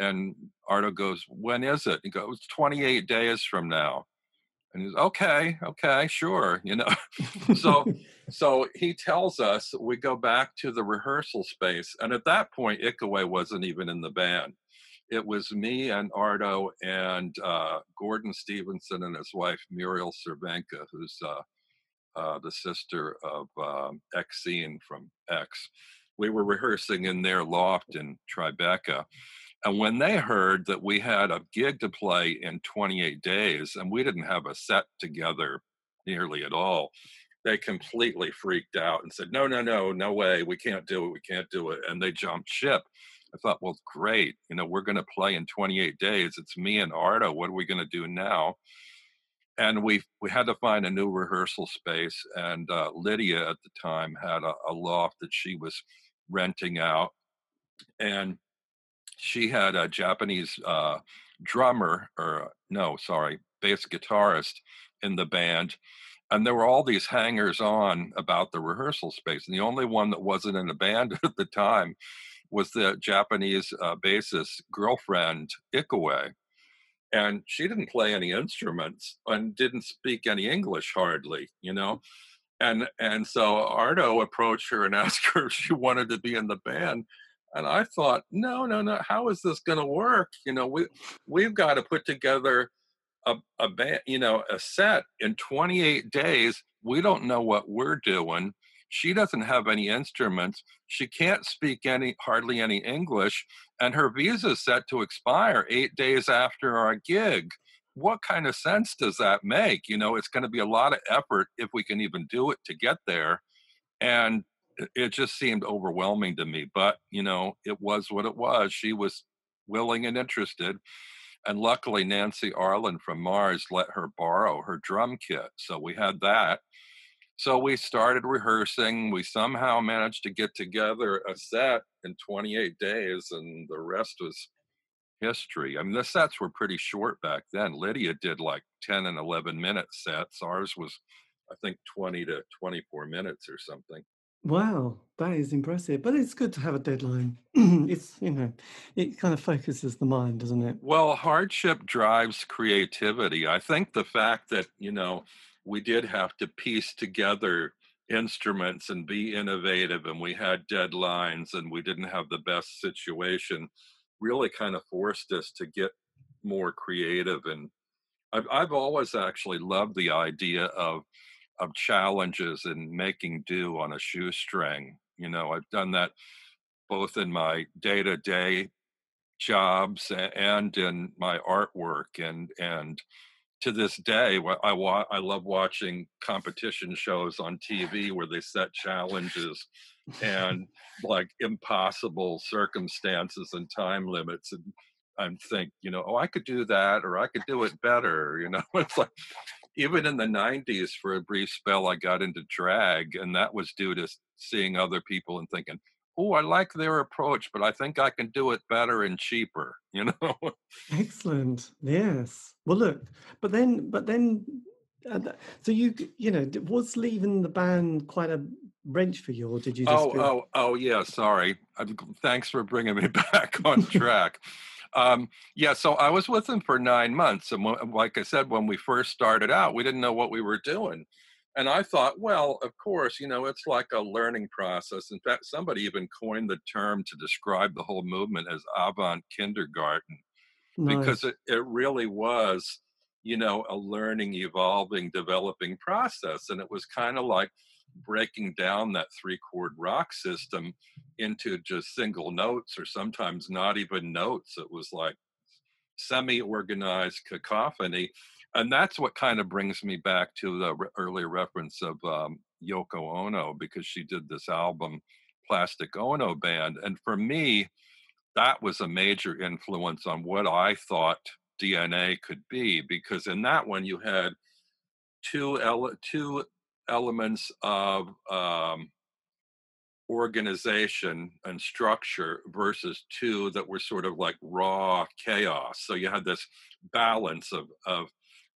and Arto goes, "When is it?" He goes, "28 days from now." And he's okay, okay, sure, you know. so so he tells us we go back to the rehearsal space, and at that point, Ikue wasn't even in the band. It was me and Arto and uh, Gordon Stevenson and his wife Mirielle Cervenka, who's uh, uh, the sister of um, Exene from X. We were rehearsing in their loft in Tribeca. And when they heard that we had a gig to play in 28 days and we didn't have a set together nearly at all, they completely freaked out and said, No, no, no, no way. We can't do it. We can't do it. And they jumped ship. I thought, Well, great. You know, we're going to play in 28 days. It's me and Arto. What are we going to do now? And we we had to find a new rehearsal space. And uh, Lydia at the time had a, a loft that she was renting out. And she had a Japanese uh, drummer, or no, sorry, bass guitarist in the band. And there were all these hangers on about the rehearsal space. And the only one that wasn't in the band at the time was the Japanese uh, bassist girlfriend, Ikue. And she didn't play any instruments and didn't speak any English hardly, you know. And and so Arto approached her and asked her if she wanted to be in the band and I thought, no, no, no. How is this going to work? You know, we we've got to put together a a band, you know, a set in 28 days. We don't know what we're doing. She doesn't have any instruments. She can't speak any hardly any English, and her visa is set to expire eight days after our gig. What kind of sense does that make? You know, it's going to be a lot of effort if we can even do it to get there. And it just seemed overwhelming to me. But, you know, it was what it was. She was willing and interested. And luckily, Nancy Arlen from Mars let her borrow her drum kit. So we had that. So we started rehearsing. We somehow managed to get together a set in 28 days, and the rest was history. I mean, the sets were pretty short back then. Lydia did like 10 and 11 minute sets. Ours was, I think, 20 to 24 minutes or something. Wow, that is impressive. But it's good to have a deadline. it's, you know, it kind of focuses the mind, doesn't it? Well, hardship drives creativity. I think the fact that, you know, we did have to piece together instruments and be innovative and we had deadlines and we didn't have the best situation really kind of forced us to get more creative and I've, I've always actually loved the idea of of challenges and making do on a shoestring. You know, I've done that both in my day-to-day jobs and in my artwork and and to this day I wa- I love watching competition shows on TV where they set challenges and like impossible circumstances and time limits and I'm think, you know, oh, I could do that or I could do it better. You know, it's like even in the 90s for a brief spell i got into drag and that was due to seeing other people and thinking oh i like their approach but i think i can do it better and cheaper you know? Excellent. Yes. Well look but then but then uh, so you you know was leaving the band quite a wrench for you or did you just oh oh oh yeah sorry. I'm, thanks for bringing me back on track um, yeah, so I was with him for nine months. And like I said, when we first started out, we didn't know what we were doing. And I thought, well, of course, you know, it's like a learning process. In fact, somebody even coined the term to describe the whole movement as avant kindergarten, nice. because it, it really was, you know, a learning, evolving, developing process. And it was kind of like breaking down that three chord rock system into just single notes or sometimes not even notes. It was like semi organized cacophony. And that's what kind of brings me back to the re- earlier reference of um, Yoko Ono because she did this album, Plastic Ono Band. And for me, that was a major influence on what I thought DNA could be because in that one you had two ele- two elements of um, organization and structure versus two that were sort of like raw chaos. So you had this balance of of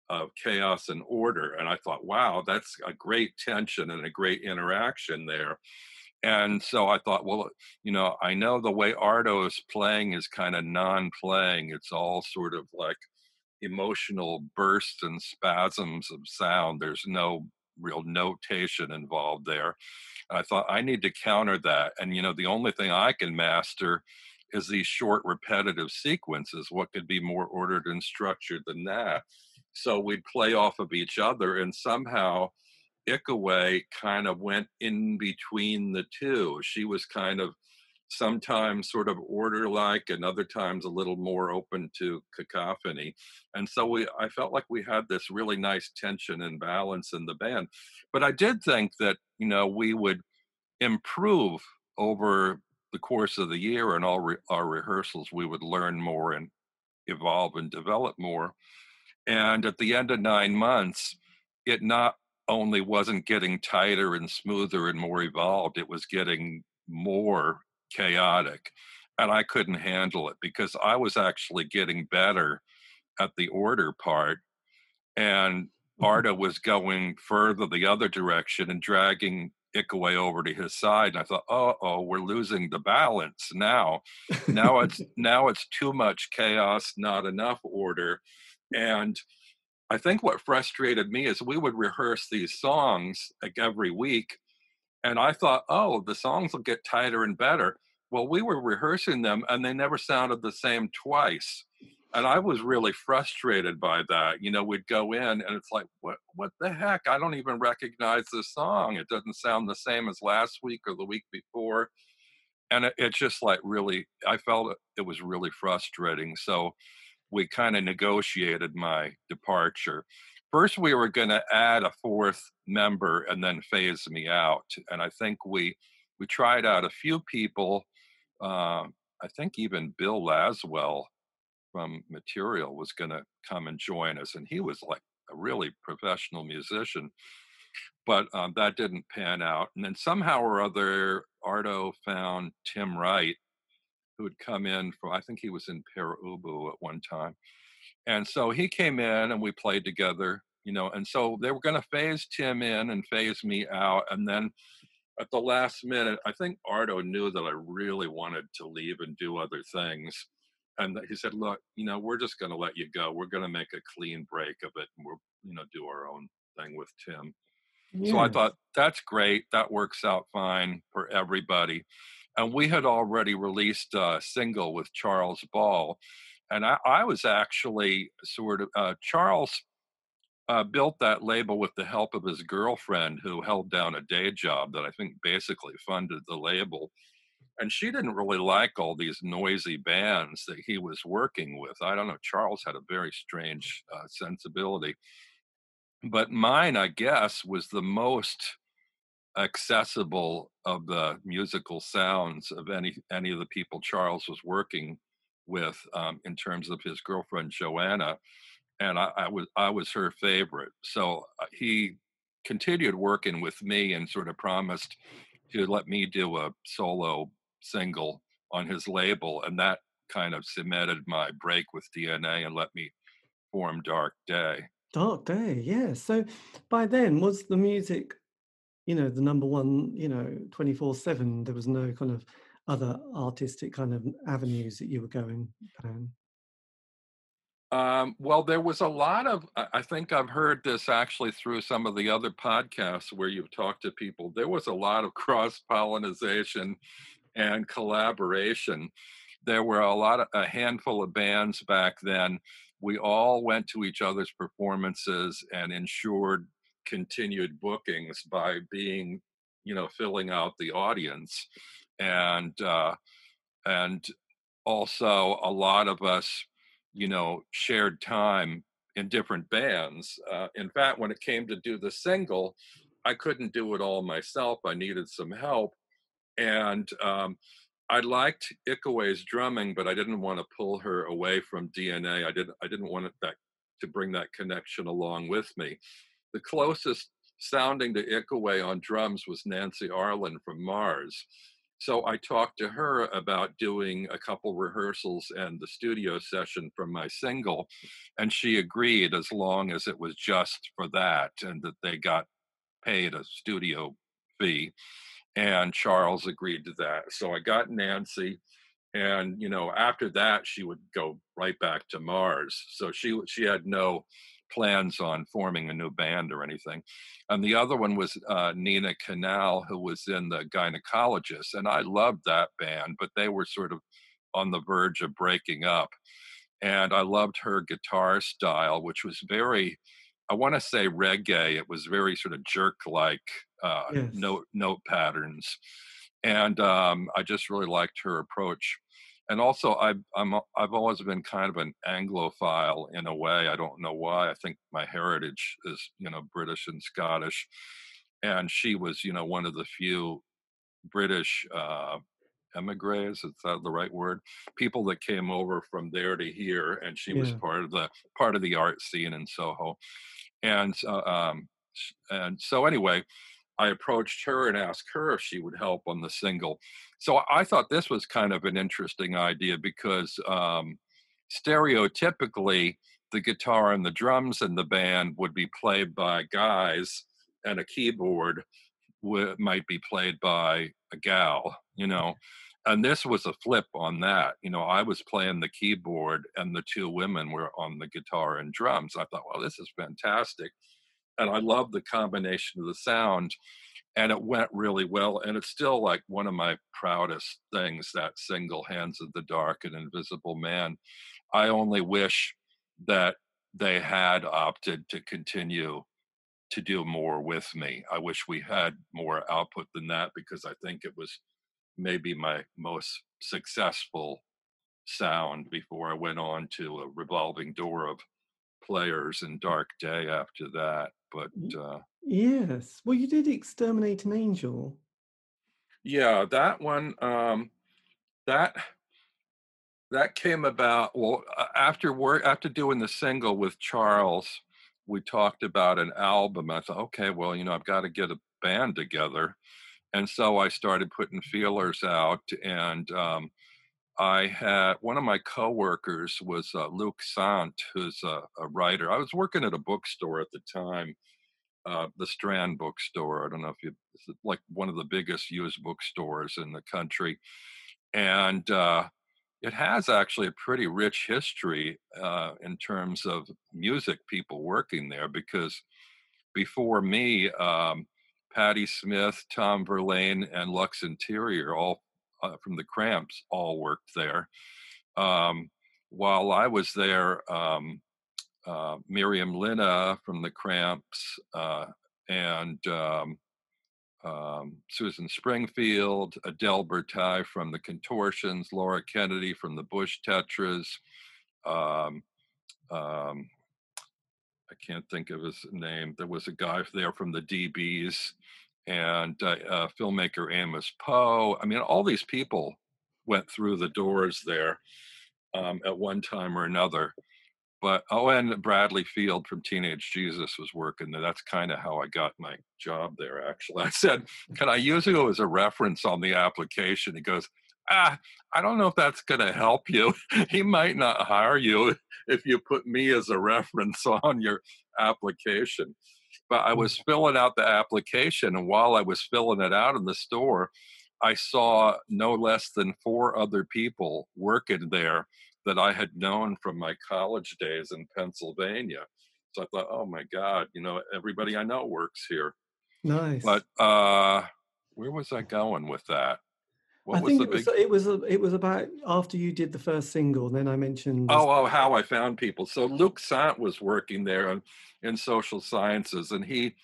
of chaos and order, and I thought, wow, that's a great tension and a great interaction there. And so I thought, well, you know, I know the way Arto is playing is kind of non-playing. It's all sort of like emotional bursts and spasms of sound. There's no real notation involved there. And I thought I need to counter that. And, you know, the only thing I can master is these short repetitive sequences. What could be more ordered and structured than that? So we'd play off of each other and somehow Ikue kind of went in between the two. She was kind of sometimes sort of order like and other times a little more open to cacophony. And so we i felt like we had this really nice tension and balance in the band. But i did think that you know we would improve over the course of the year and all re- our rehearsals. We would learn more and evolve and develop more. And at the end of nine months it not only wasn't getting tighter and smoother and more evolved it was getting more chaotic and I couldn't handle it because I was actually getting better at the order part and mm-hmm. Was going further the other direction and dragging Ikue over to his side. And I thought, oh, oh, we're losing the balance now. Now it's now it's too much chaos, not enough order. And I think what frustrated me is we would rehearse these songs like every week and I thought, oh, the songs will get tighter and better. Well, we were rehearsing them and they never sounded the same twice. And I was really frustrated by that. You know, we'd go in and it's like, what what the heck? I don't even recognize this song. It doesn't sound the same as last week or the week before. And it, it just like really, I felt it, was really frustrating. So we kind of negotiated my departure first we were going to add a fourth member and then phase me out and i think we we tried out a few people uh, i think even bill laswell from material was going to come and join us and he was like a really professional musician but um, that didn't pan out and then somehow or other arto found tim wright who had come in from i think he was in Pere Ubu at one time and so he came in and we played together, you know, and so they were going to phase Tim in and phase me out. And then at the last minute, I think Arto knew that I really wanted to leave and do other things. And he said, look, you know, we're just going to let you go. We're going to make a clean break of it. And we'll, you know, do our own thing with Tim. Yeah. So I thought that's great. That works out fine for everybody. And we had already released a single with Charles Ball and I, I was actually sort of uh, Charles uh, built that label with the help of his girlfriend, who held down a day job that I think basically funded the label. And she didn't really like all these noisy bands that he was working with. I don't know. Charles had a very strange uh, sensibility. But mine, I guess, was the most accessible of the musical sounds of any any of the people Charles was working with um, in terms of his girlfriend Joanna, and I, I was I was her favorite. So uh, he continued working with me and sort of promised to let me do a solo single on his label, and that kind of cemented my break with DNA and let me form Dark Day. Dark Day, yeah. So by then, was the music, you know, the number one, you know, 24 7? There was no kind of other artistic kind of avenues that you were going down? Um, well, there was a lot of, I think I've heard this actually through some of the other podcasts where you've talked to people. There was a lot of cross pollination and collaboration. There were a lot of, a handful of bands back then. We all went to each other's performances and ensured continued bookings by being, you know, filling out the audience and uh, and also a lot of us, you know, shared time in different bands. Uh, in fact, when it came to do the single, I couldn't do it all myself. I needed some help, and um, I liked Ikue's drumming, but I didn't want to pull her away from DNA. I didn't. I didn't want that to bring that connection along with me. The closest sounding to Icaway on drums was Nancy Arlen from Mars. So I talked to her about doing a couple rehearsals and the studio session from my single, and she agreed as long as it was just for that and that they got paid a studio fee. And Charles agreed to that. So I got Nancy, and you know after that she would go right back to Mars. So she she had no plans on forming a new band or anything. And the other one was uh, Nina Canal, who was in the Gynecologist. And I loved that band, but they were sort of on the verge of breaking up. And I loved her guitar style, which was very I want to say reggae. It was very sort of jerk-like uh, Yes. note note patterns, and um, I just really liked her approach. And also, I've I'm I've always been kind of an Anglophile in a way. I don't know why. I think my heritage is you know British and Scottish, and she was you know one of the few British uh, emigres. Is that the right word? People that came over from there to here, and she was part of the part of the art scene in Soho. And uh, um, and so anyway, I approached her and asked her if she would help on the single. So I thought this was kind of an interesting idea because um, stereotypically the guitar and the drums in the band would be played by guys and a keyboard w- might be played by a gal, you know. And this was a flip on that. You know, I was playing the keyboard and the two women were on the guitar and drums. I thought, well, this is fantastic. And I love the combination of the sound. And it went really well. And it's still like one of my proudest things that single Hands of the Dark and Invisible Man. I only wish that they had opted to continue to do more with me. I wish we had more output than that because I think it was maybe my most successful sound before I went on to a revolving door of players and Dark Day after that. But uh, Yes. Well, you did exterminate an angel. yeah, that one, um, that that came about well after work after doing the single with Charles. We talked about an album. I thought, okay, well, you know, I've got to get a band together, and so I started putting feelers out. And um, I had one of my coworkers was uh, Luc Sante, who's a, a writer. I was working at a bookstore at the time, uh, the Strand bookstore. I don't know if you, like one of the biggest used bookstores in the country, and uh, it has actually a pretty rich history uh, in terms of music people working there because before me, um, Patti Smith, Tom Verlaine, and Lux Interior, all uh, from the Cramps, all worked there. Um, while I was there, um, uh, Miriam Linna from the Cramps uh, and um, um, Susan Springfield, Adele Bertei from the Contortions, Laura Kennedy from the Bush Tetras. Um, um, I can't think of his name. There was a guy there from the DBs and uh, uh, filmmaker Amos Poe. I mean, all these people went through the doors there um, at one time or another. But oh, and Bradley Field from Teenage Jesus was working there. That's kind of how I got my job there. Actually, I said, "Can I use you as a reference on the application?" He goes, "Ah, I don't know if that's going to help you. he might not hire you if you put me as a reference on your application." But I was filling out the application, and while I was filling it out in the store, I saw no less than four other people working there that I had known from my college days in Pennsylvania. So I thought, oh my God, you know, everybody I know works here. Nice. But uh where was I going with that? What I think it was, big it was it was about after you did the first single. Then I mentioned. Oh, oh, how I found people. So Luc Sante was working there in, in social sciences, and he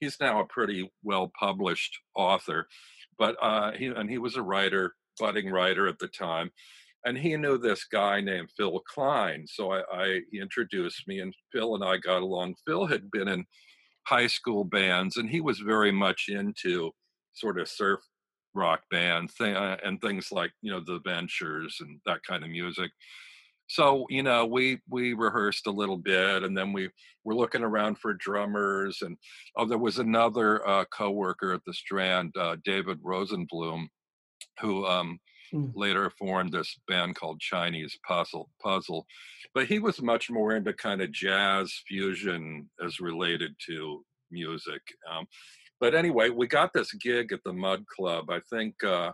he's now a pretty well published author, but uh, he and he was a writer, budding writer at the time, and he knew this guy named Phil Klein. So I, I he introduced me, and Phil and I got along. Phil had been in high school bands, and he was very much into sort of surf rock bands th- uh, and things like you know the Ventures and that kind of music so you know we we rehearsed a little bit and then we were looking around for drummers and oh there was another uh, co-worker at the strand uh, david rosenblum who um, Mm. later formed this band called chinese puzzle puzzle but he was much more into kind of jazz fusion as related to music um, but anyway we got this gig at the mud club i think uh,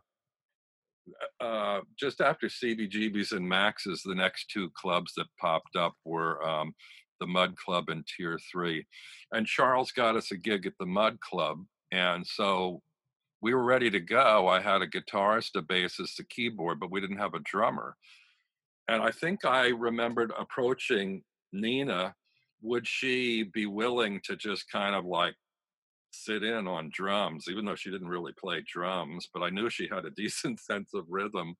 uh, just after CBGB's and Max's, the next two clubs that popped up were um, the Mud Club and Tier Three. And Charles got us a gig at the Mud Club. And so we were ready to go. I had a guitarist, a bassist, a keyboard, but we didn't have a drummer. And I think I remembered approaching Nina would she be willing to just kind of like sit in on drums, even though she didn't really play drums, but I knew she had a decent sense of rhythm.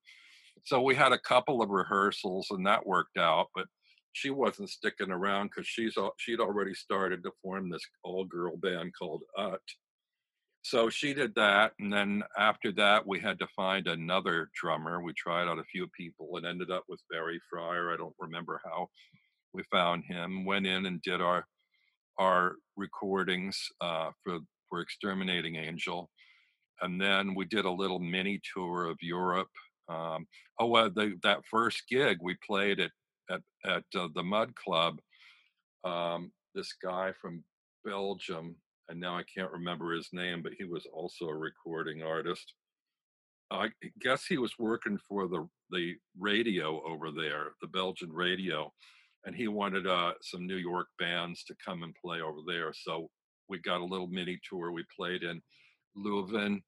So we had a couple of rehearsals and that worked out, but she wasn't sticking around because she's she'd already started to form this all girl band called Ut. So she did that, and then after that, we had to find another drummer. We tried out a few people and ended up with Barry Fryer. I don't remember how we found him. Went in and did our our recordings uh, for for Exterminating Angel, and then we did a little mini tour of Europe. Um, oh, uh, the, that first gig we played at at at uh, the Mud Club. Um, this guy from Belgium, and now I can't remember his name, but he was also a recording artist. I guess he was working for the the radio over there, the Belgian radio, and he wanted uh, some New York bands to come and play over there. So we got a little mini tour. We played in Leuven,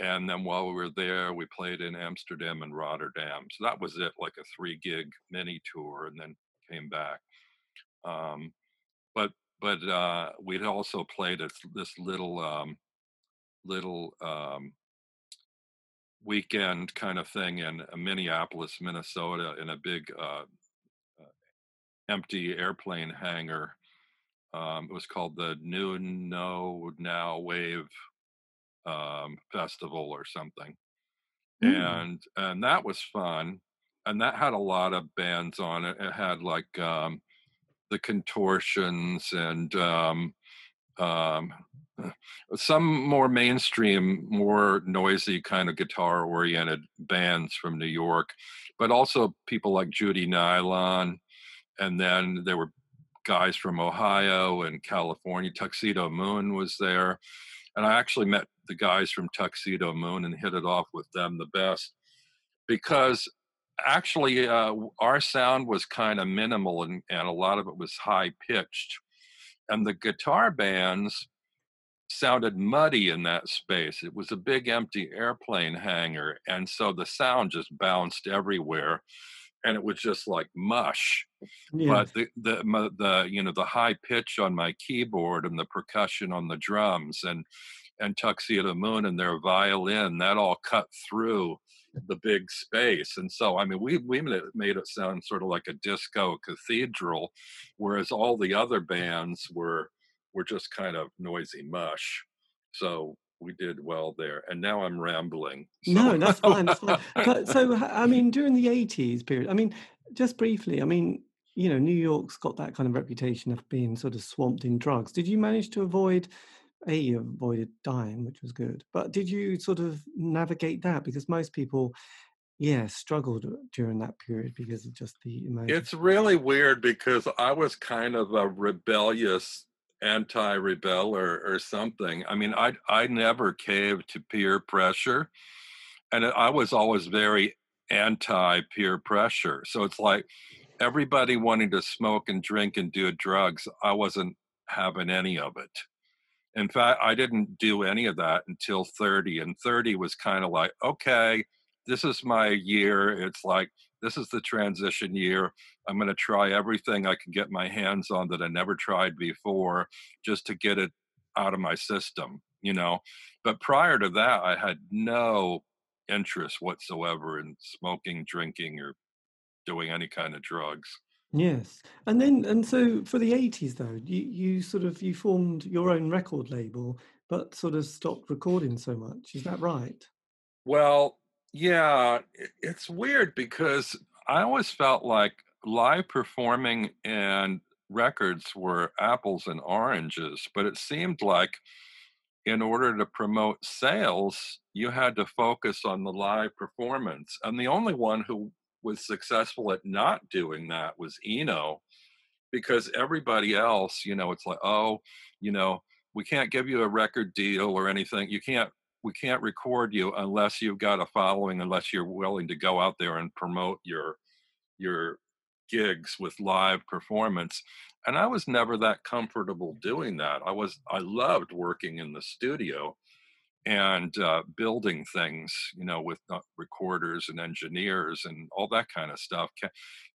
and then while we were there, we played in Amsterdam and Rotterdam. So that was it, like a three gig mini tour, and then came back. Um, but but uh, we'd also played this, this little um, little um, weekend kind of thing in Minneapolis, Minnesota, in a big uh, empty airplane hangar. Um, it was called the New No Now Wave um, Festival or something, mm. and and that was fun. And that had a lot of bands on it. It had like um, the Contortions and um, um, some more mainstream, more noisy kind of guitar oriented bands from New York, but also people like Judy Nylon and then there were guys from Ohio and California. Tuxedomoon was there, and I actually met the guys from Tuxedomoon and hit it off with them the best because actually uh, our sound was kind of minimal and, and a lot of it was high pitched and the guitar bands sounded muddy in that space it was a big empty airplane hangar and so the sound just bounced everywhere and it was just like mush. Yeah. But the, the the you know the high pitch on my keyboard and the percussion on the drums and and Tuxedomoon and their violin that all cut through the big space. And so I mean we we made it sound sort of like a disco cathedral, whereas all the other bands were were just kind of noisy mush. So we did well there. And now I'm rambling. So. No, that's fine. That's fine. But, so, I mean, during the 80s period, I mean, just briefly, I mean, you know, New York's got that kind of reputation of being sort of swamped in drugs. Did you manage to avoid, A, you avoided dying, which was good, but did you sort of navigate that? Because most people, yeah, struggled uh, during that period because of just the emotion. It's really weird because I was kind of a rebellious anti-rebel or, or something. I mean, I I never caved to peer pressure, and I was always very anti-peer pressure. So it's like everybody wanting to smoke and drink and do drugs. I wasn't having any of it. In fact, I didn't do any of that until 30, and 30 was kind of like, okay, this is my year. It's like this is the transition year. I'm going to try everything I can get my hands on that I never tried before just to get it out of my system, you know. But prior to that, I had no interest whatsoever in smoking, drinking, or doing any kind of drugs. Yes, and then and so for the eighties though, you you sort of you formed your own record label, but sort of stopped recording so much. Is that right? Well, yeah, it's weird because I always felt like live performing and records were apples and oranges, but it seemed like in order to promote sales, you had to focus on the live performance. And the only one who was successful at not doing that was Eno, because everybody else, you know, it's like, oh, you know, we can't give you a record deal or anything. You can't we can't record you unless you've got a following unless you're willing to go out there and promote your your gigs with live performance. And i was never that comfortable doing that. I was i loved working in the studio and uh, building things you know with uh, recorders and engineers and all that kind of stuff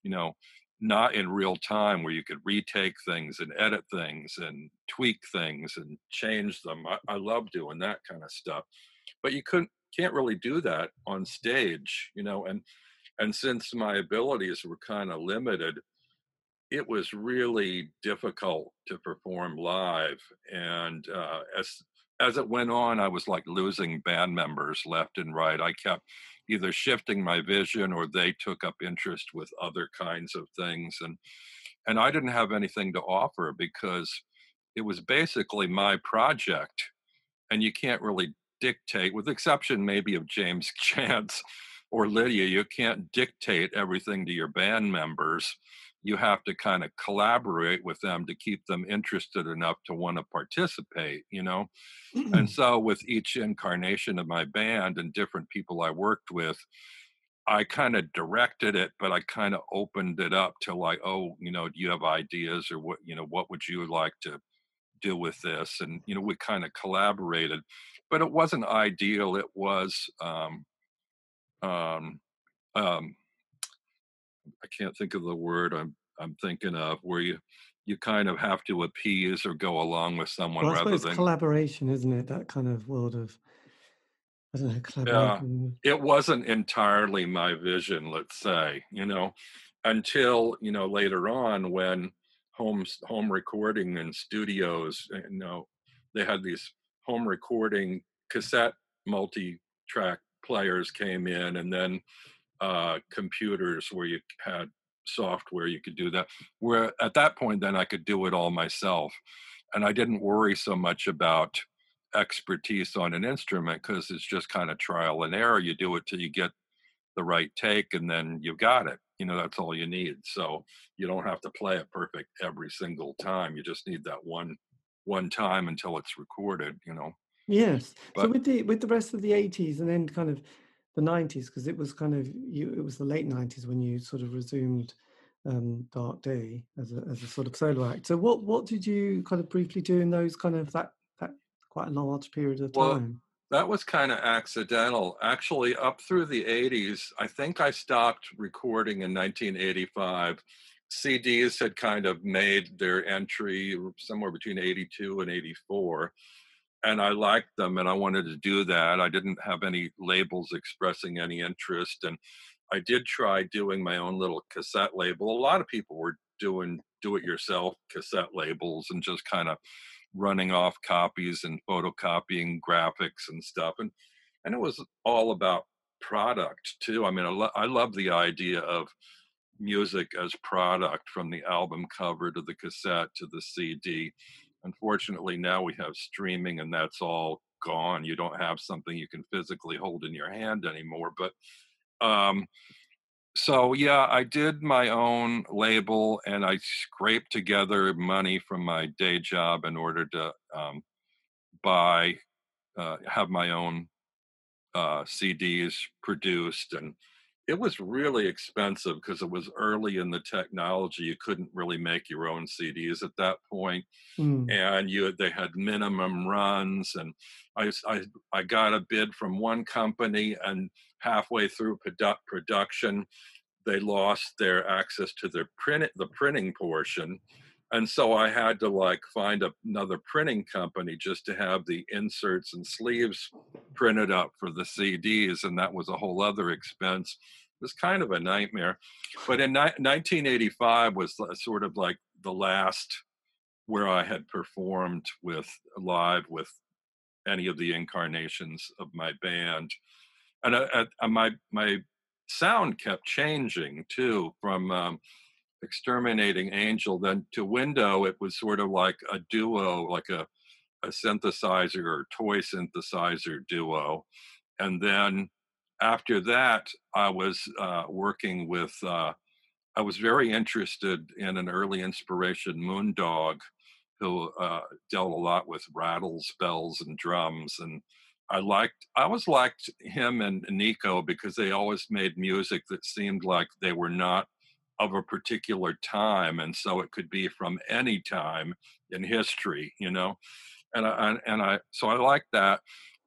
you know not in real time where you could retake things and edit things and tweak things and change them. I, I love doing that kind of stuff. But you couldn't can't really do that on stage, you know, and and since my abilities were kind of limited, it was really difficult to perform live. And uh, as as it went on, I was like losing band members left and right. I kept either shifting my vision or they took up interest with other kinds of things, and and I didn't have anything to offer because it was basically my project, and you can't really dictate, with exception maybe of James Chance or Lydia, you can't dictate everything to your band members you have to kind of collaborate with them to keep them interested enough to want to participate you know? And so with each incarnation of my band and different people i worked with i kind of directed it but i kind of opened it up to like oh you know do you have ideas or what you know what would you like to do with this? And you know we kind of collaborated but it wasn't ideal it was um um um I can't think of the word I'm I'm thinking of where you you kind of have to appease or go along with someone well, rather than collaboration, isn't it? That kind of world of I don't know collaboration. Yeah, it wasn't entirely my vision, let's say, you know, until you know later on when home home recording and studios, eh, you know, they had these home recording cassette multi-track players came in, and then uh, computers where you had software you could do that. Where at that point then i could do it all myself and i didn't worry so much about expertise on an instrument because it's just kind of trial and error. You do it till you get the right take and then you've got it. You know that's all you need. So you don't have to play it perfect every single time. You just need that one one time until it's recorded you know? Yes. But, so with the with the rest of the 80s and then kind of the 90s because it was kind of you it was the late 90s when you sort of resumed um, Dark Day as a, as a sort of solo act. So what what did you kind of briefly do in those kind of that that quite a large period of time? Well, that was kind of accidental. Actually, up through the 80s, I think I stopped recording in 1985. CDs had kind of made their entry somewhere between 82 and 84 and I liked them and I wanted to do that. I didn't have any labels expressing any interest. And I did try doing my own little cassette label. A lot of people were doing do it yourself cassette labels and just kind of running off copies and photocopying graphics and stuff. And and it was all about product too. I mean, I, lo- I love the idea of music as product from the album cover to the cassette to the CD Unfortunately, now we have streaming and that's all gone. You don't have something you can physically hold in your hand anymore. But um, so, yeah, I did my own label and I scraped together money from my day job in order to um, buy, uh, have my own uh, CDs produced. And it was really expensive because it was early in the technology. You couldn't really make your own CDs at that point. Mm. and you they had minimum runs. And I, I I got a bid from one company, and halfway through produ- production, they lost their access to their print the printing portion. And so I had to like find another printing company just to have the inserts and sleeves printed up for the CDs, and that was a whole other expense It was kind of a nightmare. But in ni- 1985 was sort of like the last where I had performed with live with any of the incarnations of my band, and uh, uh, my my sound kept changing too from. Um, exterminating angel then to window it was sort of like a duo like a a synthesizer or toy synthesizer duo and then after that, I was uh, working with, uh, I was very interested in an early inspiration, Moondog, who uh, dealt a lot with rattles, bells, and drums. And I liked, I always liked him and Nico because they always made music that seemed like they were not of a particular time. And so it could be from any time in history, you know? And I, and I, so I like that.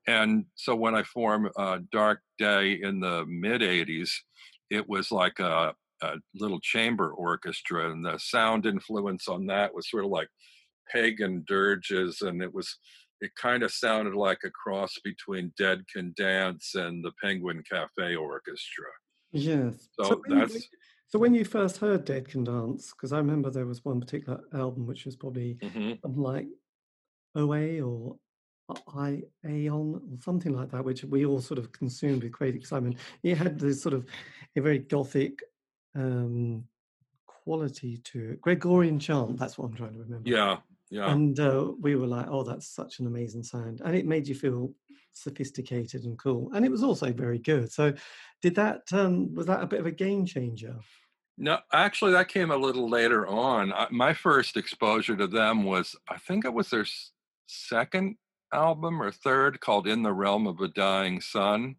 And so when I formed uh, Dark Day in the mid 80s, it was like a, a little chamber orchestra, and the sound influence on that was sort of like pagan dirges, and it was it kind of sounded like a cross between Dead Can Dance and the Penguin Cafe Orchestra. Yes. So, so that's so when you first heard Dead Can Dance, because I remember there was one particular album which was probably mhm. like OA or I Aion or something like that, which we all sort of consumed with great excitement. It had this sort of a very gothic um, quality to it. Gregorian chant, that's what I'm trying to remember. yeah, yeah. And uh, we were like, oh, that's such an amazing sound. And it made you feel sophisticated and cool. And it was also very good. So did that, um, was that a bit of a game changer? No, actually, that came a little later on. I, my first exposure to them was, I think it was their s- second album or third called In the Realm of a Dying Sun.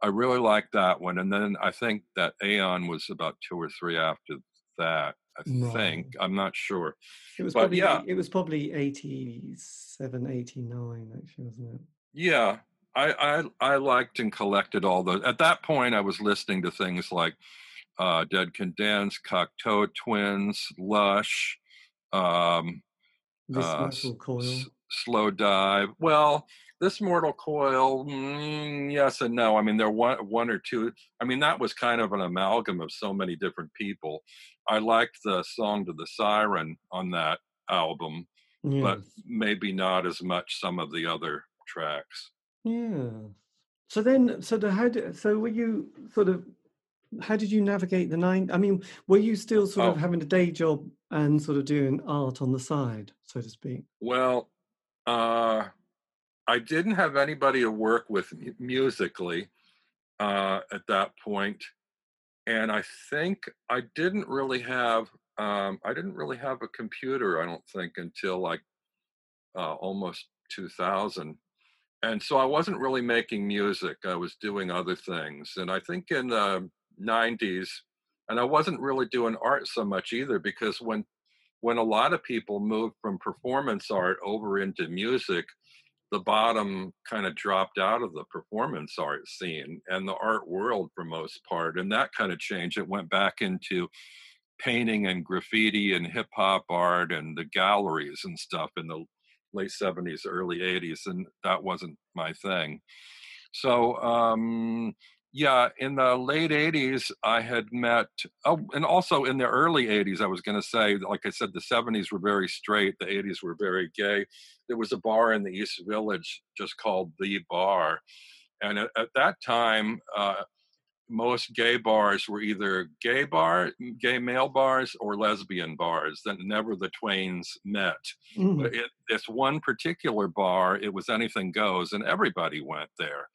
I really liked that one. And then I think that Aion was about two or three after that. I Right. think. I'm not sure. It was But probably, yeah. it was probably 87, 89, actually, wasn't it? Yeah, I, I I liked and collected all those. At that point, I was listening to things like uh, Dead Can Dance, Cocteau Twins, Lush, um, This uh, Coil. S- Slowdive. Well, this Mortal Coil, mm, yes and no. I mean, there one one or two. I mean, that was kind of an amalgam of so many different people. I liked the song to the Siren on that album, but maybe not as much some of the other tracks. Yeah. So then, so the, how did, so were you sort of, how did you navigate the nine? I mean, were you still sort of Oh. having a day job and sort of doing art on the side, so to speak? Well, uh, I didn't have anybody to work with musically uh, at that point, and I think I didn't really have um, I didn't really have a computer. I don't think until like uh, almost 2000, and so I wasn't really making music. I was doing other things, and I think in the 90s, and I wasn't really doing art so much either because when when a lot of people moved from performance art over into music, the bottom kind of dropped out of the performance art scene and the art world for most part. And that kind of changed. It went back into painting and graffiti and hip hop art and the galleries and stuff in the late 70s, early 80s. And that wasn't my thing. So, um, yeah, in the late 80s, I had met, oh, and also in the early 80s, I was going to say, like I said, the 70s were very straight, the 80s were very gay. There was a bar in the East Village just called The Bar. And at, at that time, uh, most gay bars were either gay bar, gay male bars, or lesbian bars. That never the twains met. Mm. But it, this one particular bar, it was anything goes, and everybody went there.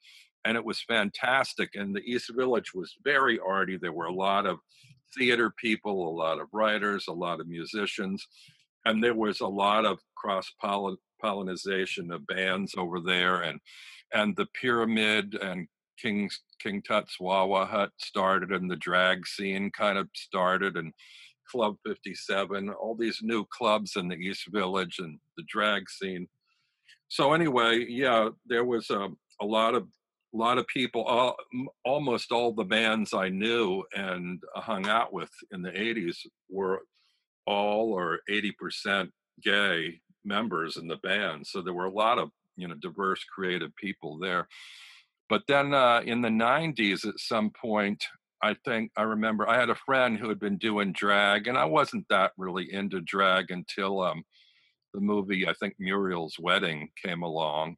And it was fantastic. And the East Village was very arty. There were a lot of theater people, a lot of writers, a lot of musicians. And there was a lot of cross pollination of bands over there. And and the pyramid and King's King Tut's Wah Wah Hut started and the drag scene kind of started and Club 57, all these new clubs in the East Village and the drag scene. So anyway, yeah, there was a, a lot of a lot of people, almost all the bands I knew and hung out with in the 80s were all or 80% gay members in the band. So there were a lot of, you know, diverse creative people there. But then uh, in the 90s, at some point, I think I remember I had a friend who had been doing drag, and I wasn't that really into drag until um, the movie, I think Muriel's Wedding came along.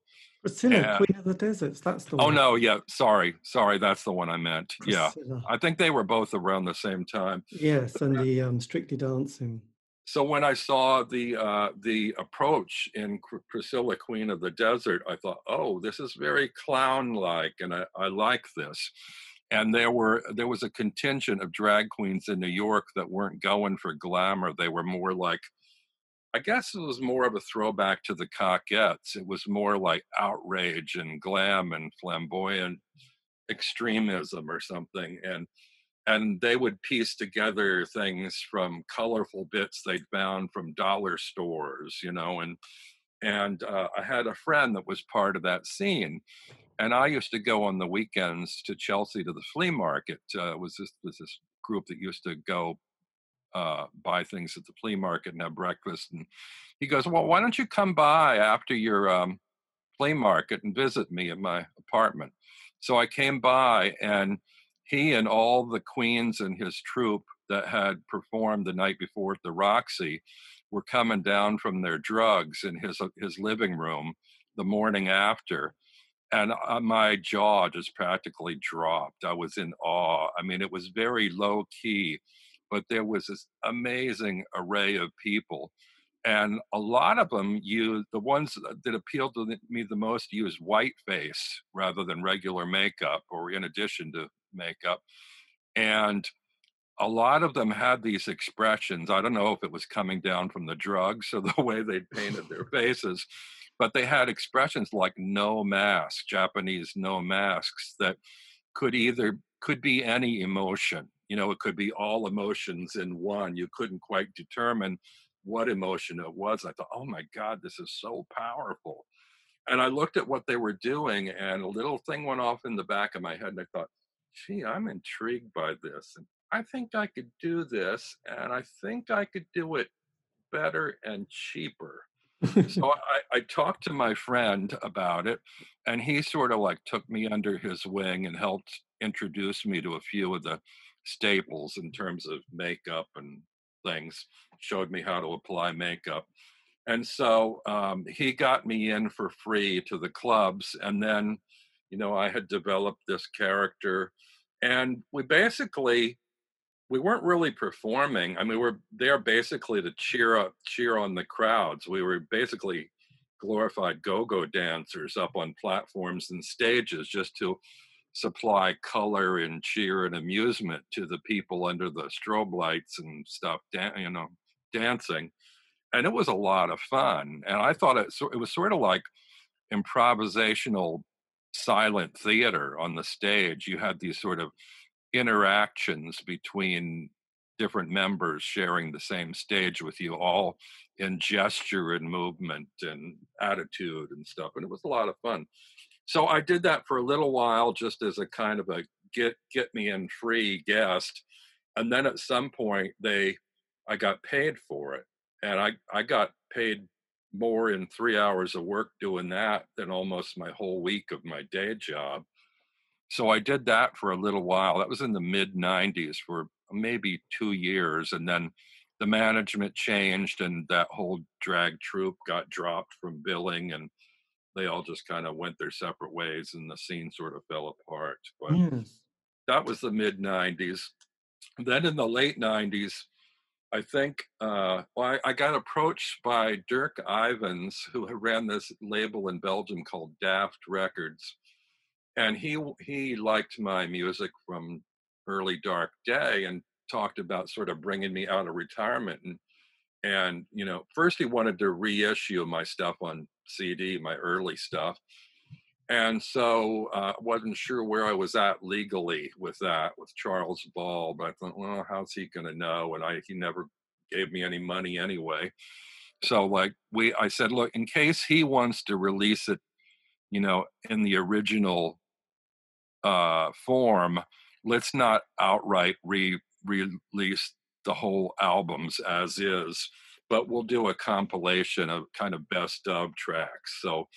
Priscilla. Queen of the Deserts, that's the Oh, one. no, yeah, sorry, sorry, that's the one I meant. Yeah, I think they were both around the same time. Yes, and the um, Strictly Dancing. so when I saw the uh, the approach in Cr- Priscilla, Queen of the Desert, I thought, oh, this is very clown-like, and I, I like this. And there were there was a contingent of drag queens in New York that weren't going for glamour. They were more like, I guess it was more of a throwback to the Cockettes. It was more like outrage and glam and flamboyant extremism or something. And and they would piece together things from colorful bits they'd found from dollar stores, you know, and and uh, I had a friend that was part of that scene, and I used to go on the weekends to Chelsea to the flea market. Uh, was this was this group that used to go uh, buy things at the flea market and have breakfast. And he goes, "Well, why don't you come by after your um, flea market and visit me at my apartment?" So I came by, and he and all the queens and his troupe that had performed the night before at the Roxy were coming down from their drugs in his his living room the morning after and uh, my jaw just practically dropped i was in awe i mean it was very low key but there was this amazing array of people and a lot of them used the ones that appealed to me the most used white face rather than regular makeup or in addition to makeup and a lot of them had these expressions i don't know if it was coming down from the drugs or the way they painted their faces but they had expressions like Noh mask japanese Noh masks that could either could be any emotion you know it could be all emotions in one. You couldn't quite determine what emotion it was i thought oh my god this is so powerful. And i looked at what they were doing and a little thing went off in the back of my head and i thought gee i'm intrigued by this and i think i could do this and i think i could do it better and cheaper. So I, I, talked to my friend about it, and he sort of like took me under his wing and helped introduce me to a few of the staples in terms of makeup and things, showed me how to apply makeup. And so um, he got me in for free to the clubs. And then, you know, I had developed this character. And we basically we weren't really performing. I mean, we were there basically to cheer up, cheer on the crowds. We were basically glorified go-go dancers up on platforms and stages just to supply color and cheer and amusement to the people under the strobe lights and stuff, you know, dancing. And it was a lot of fun. And I thought it, it was sort of like improvisational silent theater on the stage. You had these sort of interactions between different members sharing the same stage with you all in gesture and movement and attitude and stuff and it was a lot of fun so i did that for a little while just as a kind of a get get me in free guest and then at some point they i got paid for it and i i got paid more in three hours of work doing that than almost my whole week of my day job so I did that for a little while. That was in the mid 90s for maybe two years. And then the management changed and that whole drag troupe got dropped from billing and they all just kind of went their separate ways and the scene sort of fell apart. But mm. that was the mid 90s. Then in the late 90s, I think uh, well, I, I, got approached by Dirk Ivens, who ran this label in Belgium called Daft Records and he he liked my music from early dark day and talked about sort of bringing me out of retirement and and you know first he wanted to reissue my stuff on cd my early stuff and so uh, wasn't sure where i was at legally with that with charles ball but i thought well how's he going to know? And i he never gave me any money anyway. So like we i said look in case he wants to release it you know in the original uh, form, let's not outright re release the whole albums as is, but we'll do a compilation of kind of best of tracks. So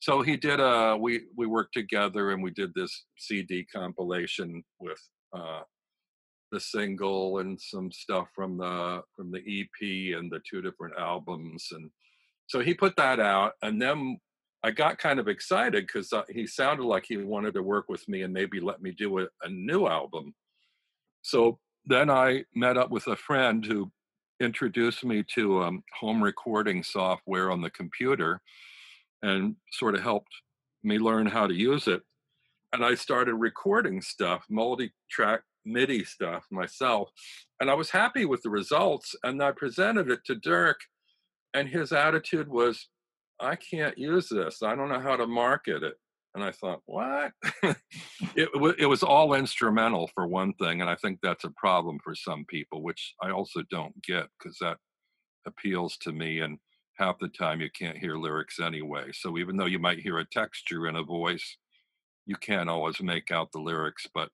so he did a we we worked together and we did this CD compilation with uh, the single and some stuff from the from the EP and the two different albums and so he put that out and then I got kind of excited because uh, he sounded like he wanted to work with me and maybe let me do a, a new album. So then I met up with a friend who introduced me to um, home recording software on the computer and sort of helped me learn how to use it. And I started recording stuff, multi track MIDI stuff myself. And I was happy with the results. And I presented it to Dirk, and his attitude was, I can't use this. I don't know how to market it. And I thought, what? it, it was all instrumental for one thing. And I think that's a problem for some people, which I also don't get because that appeals to me. And half the time you can't hear lyrics anyway. So even though you might hear a texture in a voice, you can't always make out the lyrics. But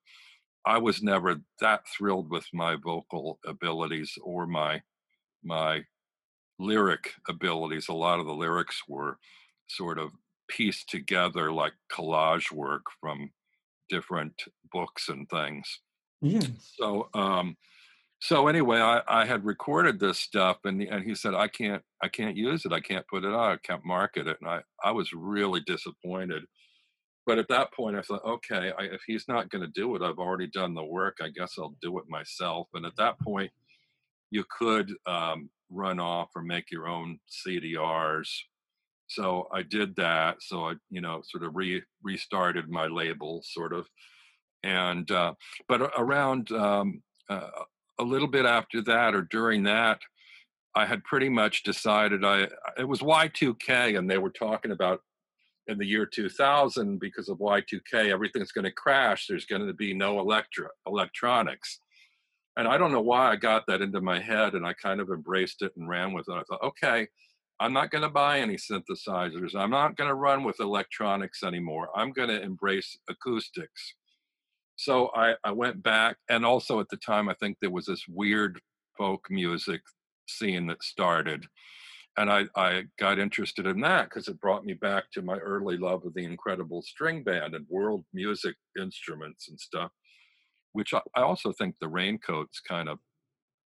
I was never that thrilled with my vocal abilities or my my lyric abilities. A lot of the lyrics were sort of pieced together like collage work from different books and things. Yeah. So um so anyway, I, I had recorded this stuff and and he said I can't I can't use it. I can't put it out. I can't market it. And I, I was really disappointed. But at that point, I thought, okay, I, if he's not going to do it, I've already done the work. I guess I'll do it myself. And at that point, you could um, run off or make your own CDRs. So I did that. So I, you know, sort of re restarted my label, sort of. And uh, but around um, uh, a little bit after that, or during that, I had pretty much decided I it was Y2K, and they were talking about in the year 2000 because of Y2K, everything's going to crash. There's going to be no electro electronics. And I don't know why I got that into my head and I kind of embraced it and ran with it. I thought, okay, I'm not going to buy any synthesizers. I'm not going to run with electronics anymore. I'm going to embrace acoustics. So I, I went back. And also at the time, I think there was this weird folk music scene that started. And I, I got interested in that because it brought me back to my early love of the incredible string band and world music instruments and stuff which I, I also think the raincoats kind of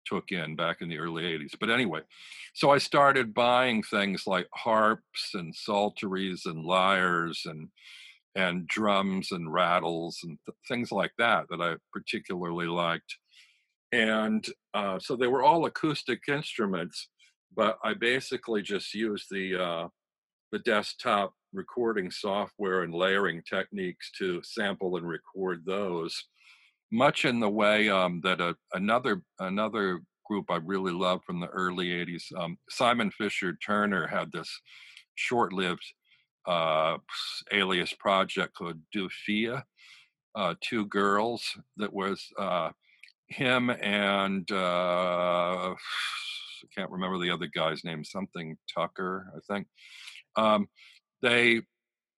took in back in the early 80s. But anyway, so I started buying things like harps and psalteries and lyres and and drums and rattles and th- things like that that I particularly liked. And uh, so they were all acoustic instruments, but I basically just used the uh, the desktop recording software and layering techniques to sample and record those much in the way um, that a, another another group I really love from the early '80s, um, Simon Fisher Turner, had this short-lived uh, alias project called Deux Filles, uh, two girls that was uh, him and uh, I can't remember the other guy's name, something Tucker, I think. Um, they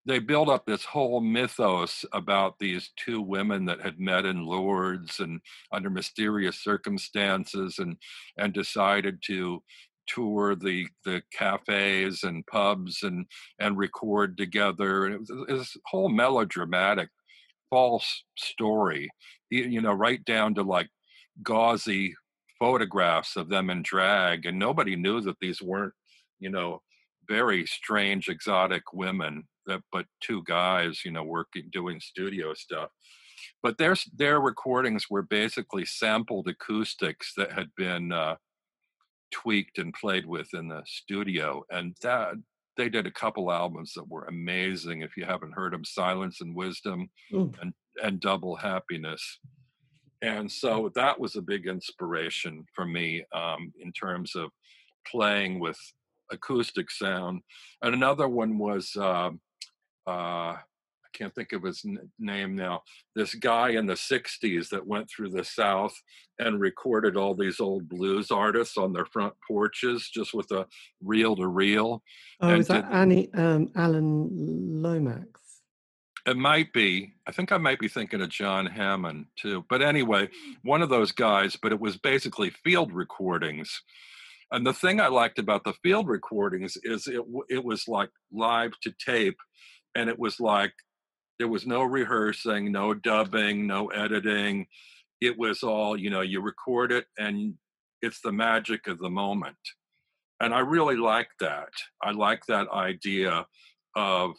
they build up this whole mythos about these two women that had met in Lourdes and under mysterious circumstances and and decided to tour the the cafes and pubs and and record together. And it was, this whole melodramatic false story you know right down to like gauzy photographs of them in drag and nobody knew that these weren't you know very strange exotic women but two guys, you know, working doing studio stuff. But their their recordings were basically sampled acoustics that had been uh, tweaked and played with in the studio, and that they did a couple albums that were amazing. If you haven't heard them, Silence and Wisdom and and Double Happiness. And so that was a big inspiration for me um, in terms of playing with acoustic sound. And another one was um, uh, I can't think of his n- name now. This guy in the '60s that went through the South and recorded all these old blues artists on their front porches, just with a reel to reel. Oh, is that did, Annie um, Alan Lomax? It might be. I think I might be thinking of John Hammond too. But anyway, one of those guys. But it was basically field recordings. And the thing I liked about the field recordings is it it was like live to tape and it was like there was no rehearsing, no dubbing, no editing. It was all, you know, you record it and it's the magic of the moment. And I really like that. I like that idea of,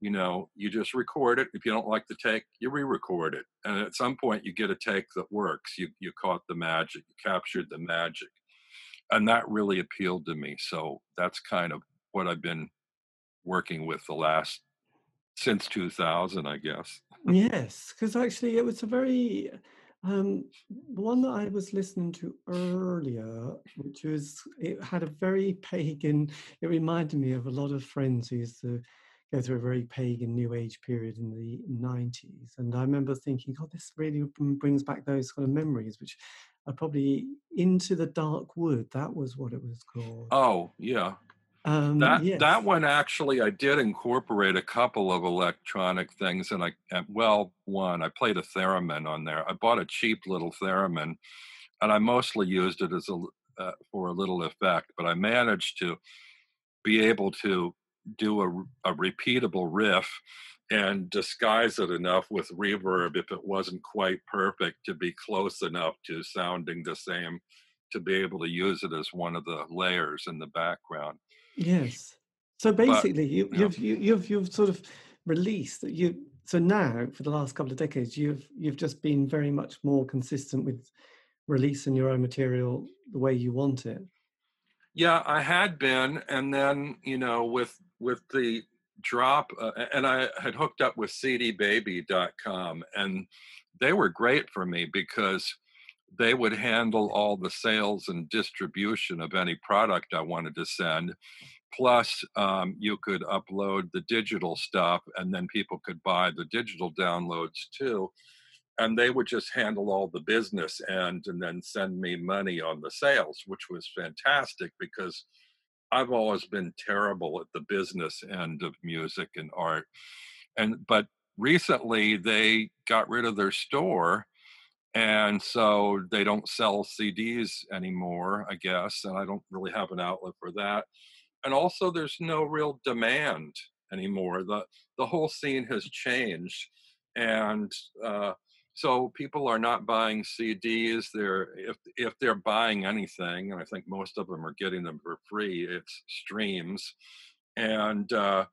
you know, you just record it. If you don't like the take, you re-record it. And at some point you get a take that works. You you caught the magic, you captured the magic. And that really appealed to me. So that's kind of what I've been working with the last since 2000 i guess. Yes because actually it was a very um one that i was listening to earlier which was it had a very pagan it reminded me of a lot of friends who used to go through a very pagan new age period in the 90s and i remember thinking god this really brings back those kind of memories which are probably into the dark wood that was what it was called. Oh yeah Um, that yes. that one actually, I did incorporate a couple of electronic things, and I well, one I played a theremin on there. I bought a cheap little theremin, and I mostly used it as a uh, for a little effect, but I managed to be able to do a, a repeatable riff and disguise it enough with reverb if it wasn't quite perfect to be close enough to sounding the same to be able to use it as one of the layers in the background. Yes. So basically, but, you, you've you, you've you've sort of released that you. So now, for the last couple of decades, you've you've just been very much more consistent with releasing your own material the way you want it. Yeah, I had been, and then you know, with with the drop, uh, and I had hooked up with CDBaby.com, and they were great for me because they would handle all the sales and distribution of any product I wanted to send. Plus, um, you could upload the digital stuff, and then people could buy the digital downloads too. And they would just handle all the business end and then send me money on the sales, which was fantastic because I've always been terrible at the business end of music and art. And but recently they got rid of their store and so they don't sell CDs anymore, I guess, and I don't really have an outlet for that. And also, there's no real demand anymore. the The whole scene has changed, and uh, so people are not buying CDs. They're if if they're buying anything, and I think most of them are getting them for free. It's streams, and uh,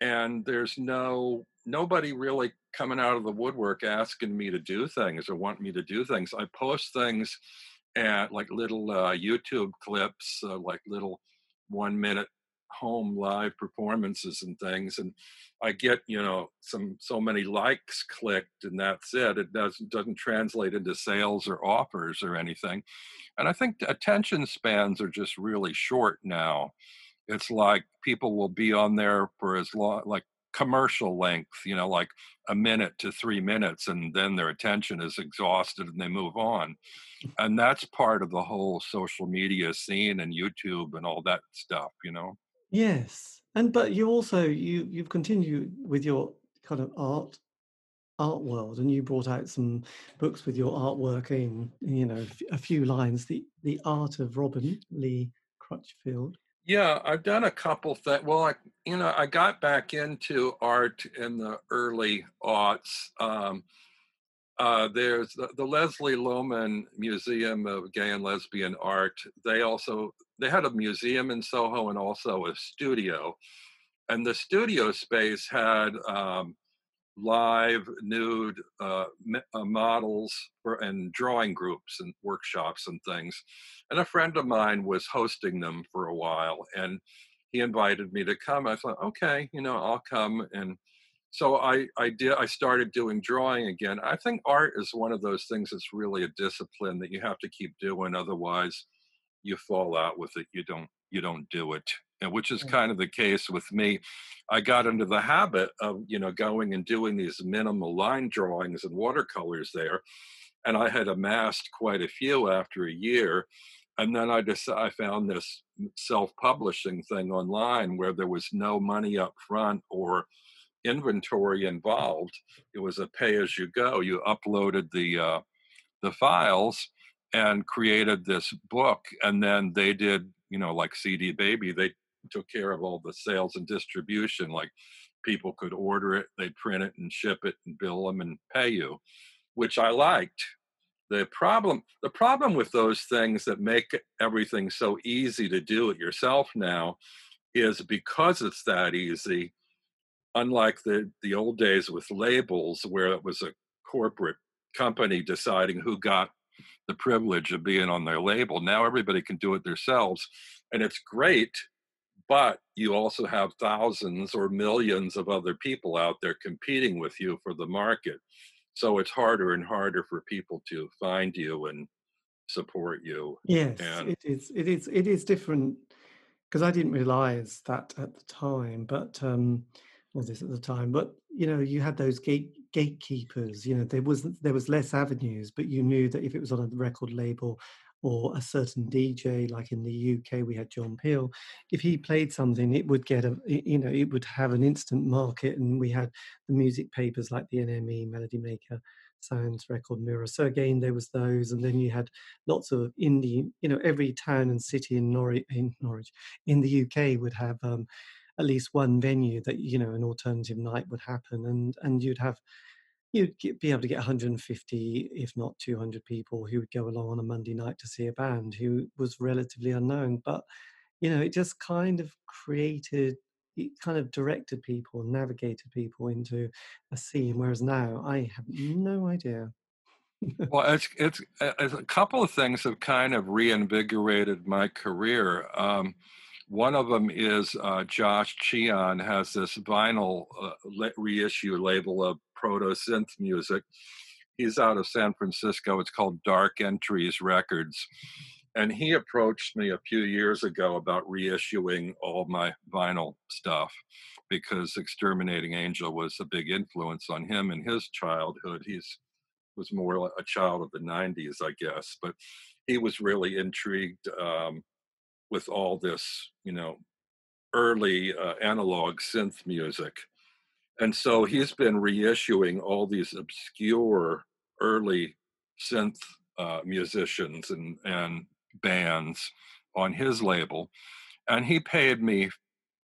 and there's no nobody really coming out of the woodwork asking me to do things or want me to do things. I post things at like little uh, YouTube clips, uh, like little one minute home live performances and things and i get you know some so many likes clicked and that's it. It doesn't doesn't translate into sales or offers or anything. And i think attention spans are just really short now. It's like people will be on there for as long like commercial length, you know, like a minute to three minutes, and then their attention is exhausted and they move on. And that's part of the whole social media scene and YouTube and all that stuff, you know. Yes, and but you also you you've continued with your kind of art art world, and you brought out some books with your artwork in, you know, a few lines. The the art of Robin Lee Crutchfield. Yeah, I've done a couple things. Well, I, you know, I got back into art in the early aughts. Um, uh, there's the, the, Leslie Lohman Museum of Gay and Lesbian Art. They also they had a museum in Soho and also a studio, and the studio space had um, live nude uh, uh, models for, and drawing groups and workshops and things. And a friend of mine was hosting them for a while, and he invited me to come. I thought, okay, you know, I'll come. And so I, I did. I started doing drawing again. I think art is one of those things that's really a discipline that you have to keep doing. Otherwise, you fall out with it. You don't. You don't do it which is kind of the case with me. I got into the habit of, you know, going and doing these minimal line drawings and watercolors there. And I had amassed quite a few after a year. And then I just I found this self-publishing thing online where there was no money up front or inventory involved. It was a pay-as-you-go. You uploaded the uh, the files and created this book, and then they did, you know, like CD Baby. They took care of all the sales and distribution. Like people could order it, they'd print it and ship it and bill them and pay you, which I liked. The problem, the problem with those things that make everything so easy to do it yourself now is because it's that easy, unlike the, the old days with labels where it was a corporate company deciding who got the privilege of being on their label. Now everybody can do it themselves. And it's great but you also have thousands or millions of other people out there competing with you for the market. So it's harder and harder for people to find you and support you. Yes, and, it is. It is. It is different because I didn't realize that at the time. But um, was this at the time. But you know, you had those gate gatekeepers. You know, there was there was less avenues, but you knew that if it was on a record label or a certain DJ, like in the UK, we had John Peel. If he played something, it would get a, you know, it would have an instant market, and we had the music papers like the NME, Melody Maker, Sounds, Record Mirror. So again, there was those, and then you had lots of indie. You know, every town and city in Norwich, in Norwich, in the UK would have. Um, at least one venue that you know an alternative night would happen and and you'd have you'd get, be able to get 150, if not 200 people who would go along on a Monday night to see a band who was relatively unknown. But, you know, it just kind of created, it kind of directed people, navigated people into a scene. Whereas now I have no idea. well, it's, it's, uh, it's, a couple of things have kind of reinvigorated my career. Um, one of them is uh, Josh Cheon has this vinyl uh, reissue label of proto synth music. He's out of San Francisco. It's called Dark Entries Records. And he approached me a few years ago about reissuing all my vinyl stuff because Exterminating Angel was a big influence on him in his childhood. He's was more a child of the 90s, I guess, but he was really intrigued um, with all this, you know, early uh, analog synth music. And so he's been reissuing all these obscure early synth uh, musicians and, and bands on his label. And he paid me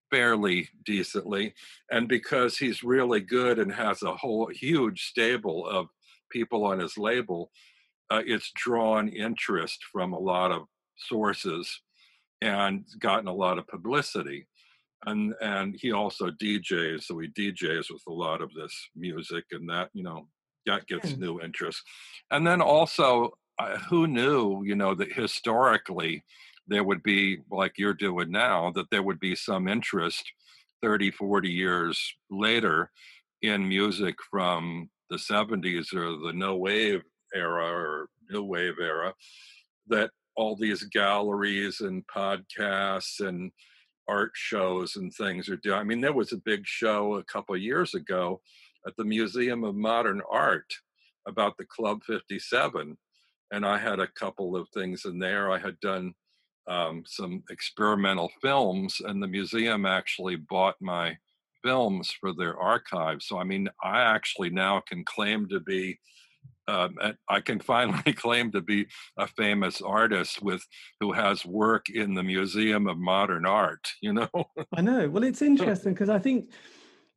fairly decently. And because he's really good and has a whole huge stable of people on his label, uh, it's drawn interest from a lot of sources and gotten a lot of publicity. And and he also DJs, so he DJs with a lot of this music, and that you know that gets yeah. new interest. And then also, uh, who knew you know that historically there would be like you're doing now that there would be some interest 30 40 years later in music from the 70s or the no wave era or new wave era that all these galleries and podcasts and art shows and things are doing. I mean, there was a big show a couple of years ago at the Museum of Modern Art about the Club 57. And I had a couple of things in there. I had done um, some experimental films, and the museum actually bought my films for their archive. So, I mean, I actually now can claim to be um, I can finally claim to be a famous artist with who has work in the Museum of Modern Art. You know. I know. Well, it's interesting because I think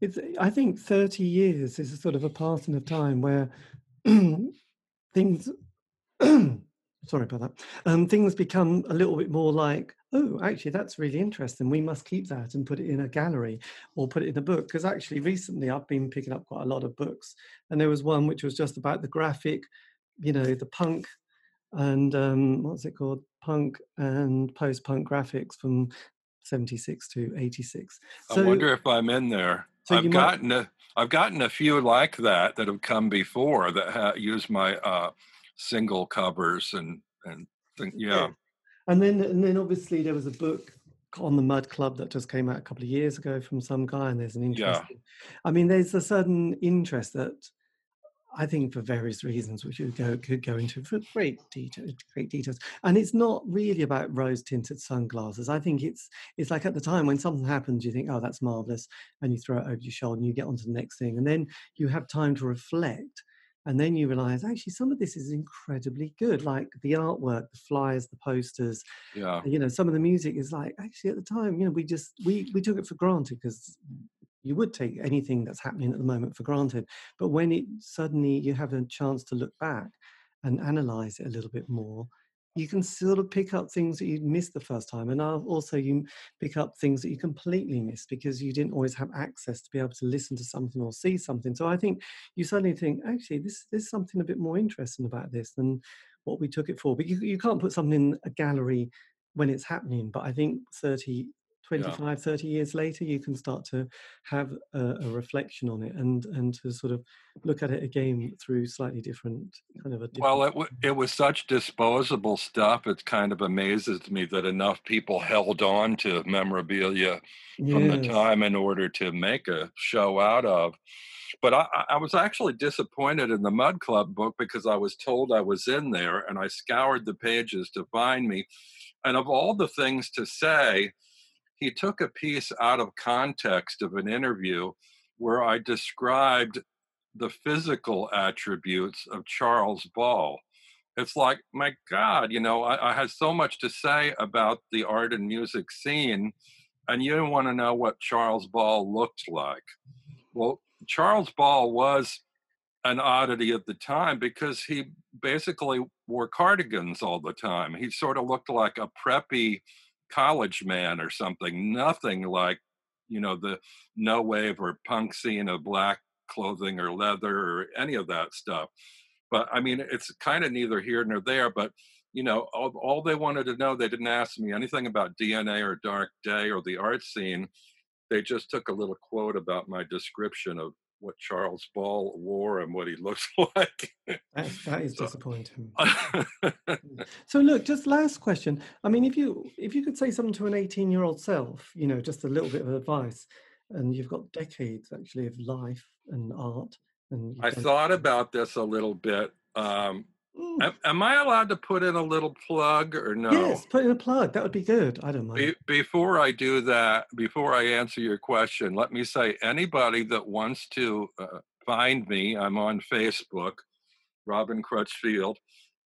it's. I think thirty years is a sort of a passing of time where things. sorry about that. Um, things become a little bit more like oh, actually, that's really interesting. We must keep that and put it in a gallery or put it in a book. Because actually, recently I've been picking up quite a lot of books, and there was one which was just about the graphic, you know, the punk and um, what's it called? Punk and post punk graphics from 76 to 86. So, I wonder if I'm in there. So I've gotten might... a I've gotten a few like that that have come before that ha- use my uh, single covers and and think, yeah. yeah. And then, and then obviously there was a book on the Mud Club that just came out a couple of years ago from some guy, and there's an interest. Yeah. I mean, there's a certain interest that I think for various reasons, which we go, could go into for great detail, great details. And it's not really about rose tinted sunglasses. I think it's it's like at the time when something happens, you think, oh, that's marvelous, and you throw it over your shoulder and you get on to the next thing, and then you have time to reflect and then you realize actually some of this is incredibly good like the artwork the flyers the posters yeah. you know some of the music is like actually at the time you know we just we we took it for granted because you would take anything that's happening at the moment for granted. But when it suddenly you have a chance to look back and analyze it a little bit more you can sort of pick up things that you missed the first time and also you pick up things that you completely missed because you didn't always have access to be able to listen to something or see something. So i think you suddenly think actually this there's something a bit more interesting about this than what we took it for. But you, you can't put something in a gallery when it's happening but i think 30 25 yeah. 30 years later you can start to have a, a, reflection on it and and to sort of look at it again through slightly different kind of a well it, w- it was such disposable stuff it kind of amazes me that enough people held on to memorabilia yes. from the time in order to make a show out of but I, I was actually disappointed in the mud club book because i was told i was in there and i scoured the pages to find me and of all the things to say he took a piece out of context of an interview where I described the physical attributes of Charles Ball. It's like, my God, you know, I, I had so much to say about the art and music scene, and you want to know what Charles Ball looked like. Well, Charles Ball was an oddity at the time because he basically wore cardigans all the time. He sort of looked like a preppy college man or something. Nothing like, you know, the no wave or punk scene of black clothing or leather or any of that stuff. But I mean, it's kind of neither here nor there. But you know, all, all they wanted to know, they didn't ask me anything about DNA or Dark Day or the art scene. They just took a little quote about my description of what Charles Ball wore and what he looks like. that, that is so. disappointing. so look, just last question. I mean, if you if you could say something to an 18 year old self, you know, just a little bit of advice, and you've got decades actually of life and art. And I thought about this a little bit. Um. Am, am, I allowed to put in a little plug or no? Yes, put in a plug. That would be good. I don't mind. Be, before I do that, before I answer your question, let me say anybody that wants to uh, find me, I'm on Facebook, Robin Crutchfield.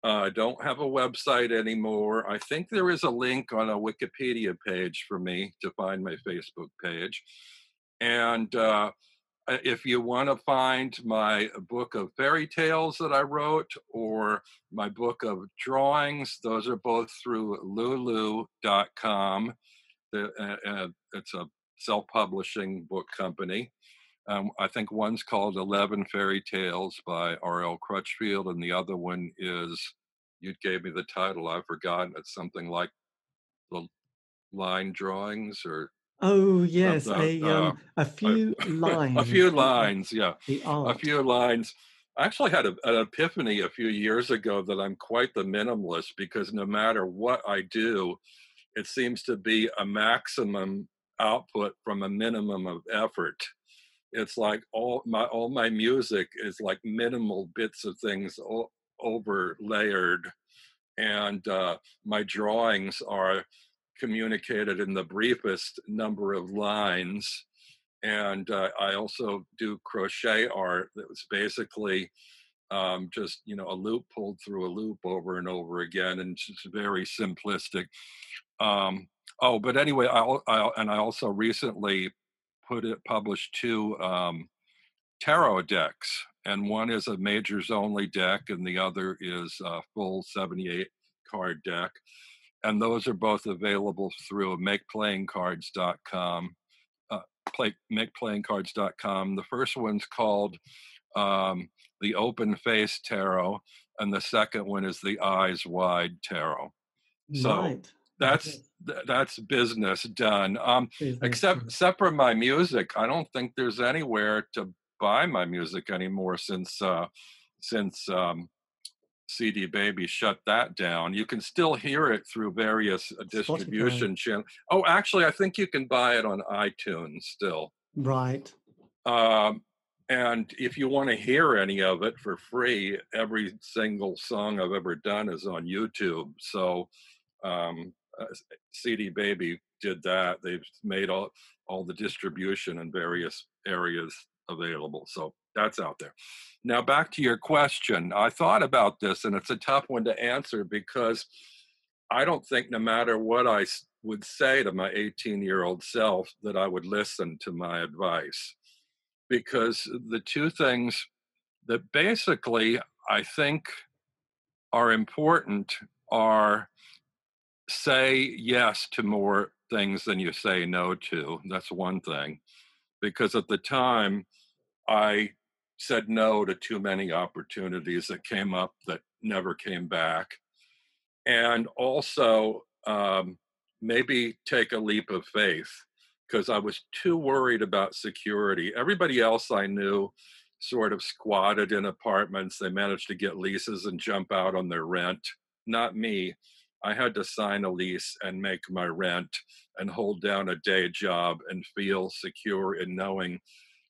Uh, I uh, don't have a website anymore. I think there is a link on a Wikipedia page for me to find my Facebook page. And uh, uh, if you want to find my book of fairy tales that I wrote or my book of drawings, those are both through lulu.com. Uh, uh, it's a self publishing book company. Um, I think one's called 11 Fairy Tales by R.L. Crutchfield, and the other one is, you gave me the title, I've forgotten. It's something like the line drawings or Oh yes, a uh, um, a few lines. A few lines, yeah. A few lines. I actually had a, an epiphany a few years ago that I'm quite the minimalist because no matter what I do, it seems to be a maximum output from a minimum of effort. It's like all my all my music is like minimal bits of things over layered, and uh, my drawings are communicated in the briefest number of lines. And uh, I also do crochet art that was basically um, just, you know, a loop pulled through a loop over and over again and it's very simplistic. Um, oh, but anyway, I, I, and I also recently put it, published two um, tarot decks. And one is a majors only deck, and the other is a full 78 card deck and those are both available through makeplayingcards.com. Uh, play, makeplayingcards.com. The first one's called um, the Open Face Tarot, and the second one is the Eyes Wide Tarot. So right. that's that's business done. Um, business. Except except for my music, I don't think there's anywhere to buy my music anymore since uh, since um, CD Baby shut that down. You can still hear it through various uh, distribution channels. Oh, actually, I think you can buy it on iTunes still. Right. Um, and if you want to hear any of it for free, every single song I've ever done is on YouTube. So um, uh, CD Baby did that. They've made all all the distribution in various areas available. So that's out there. Now, back to your question. I thought about this, and it's a tough one to answer because I don't think, no matter what I would say to my 18 year old self, that I would listen to my advice. Because the two things that basically I think are important are say yes to more things than you say no to. That's one thing. Because at the time, I said no to too many opportunities that came up that never came back. And also, um, maybe take a leap of faith because I was too worried about security. Everybody else I knew sort of squatted in apartments. They managed to get leases and jump out on their rent. Not me. I had to sign a lease and make my rent and hold down a day job and feel secure in knowing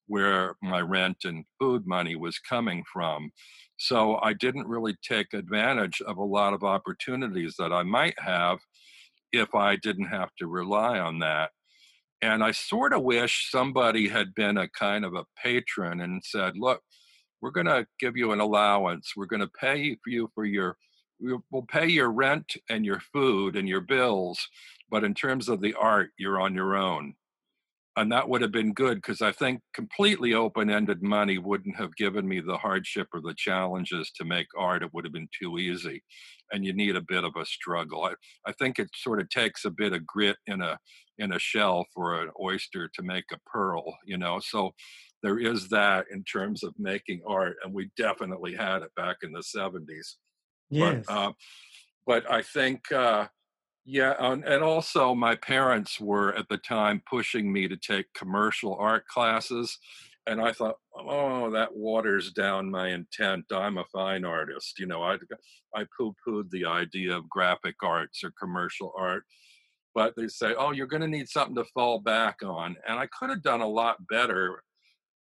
where my rent and food money was coming from. So I didn't really take advantage of a lot of opportunities that I might have if I didn't have to rely on that. And I sort of wish somebody had been a kind of a patron and said, look, we're going to give you an allowance. We're going to pay you for your, we'll pay your rent and your food and your bills. But in terms of the art, you're on your own and that would have been good because I think completely open-ended money wouldn't have given me the hardship or the challenges to make art. It would have been too easy, and you need a bit of a struggle. I, I think it sort of takes a bit of grit in a in a shell for an oyster to make a pearl, you know. So there is that in terms of making art, and we definitely had it back in the '70s. Yes. But, uh, but I think. Uh, yeah, and, and also my parents were at the time pushing me to take commercial art classes. And I thought, oh, that waters down my intent. I'm a fine artist. You know, I, I poo pooed the idea of graphic arts or commercial art. But they say, oh, you're going to need something to fall back on. And I could have done a lot better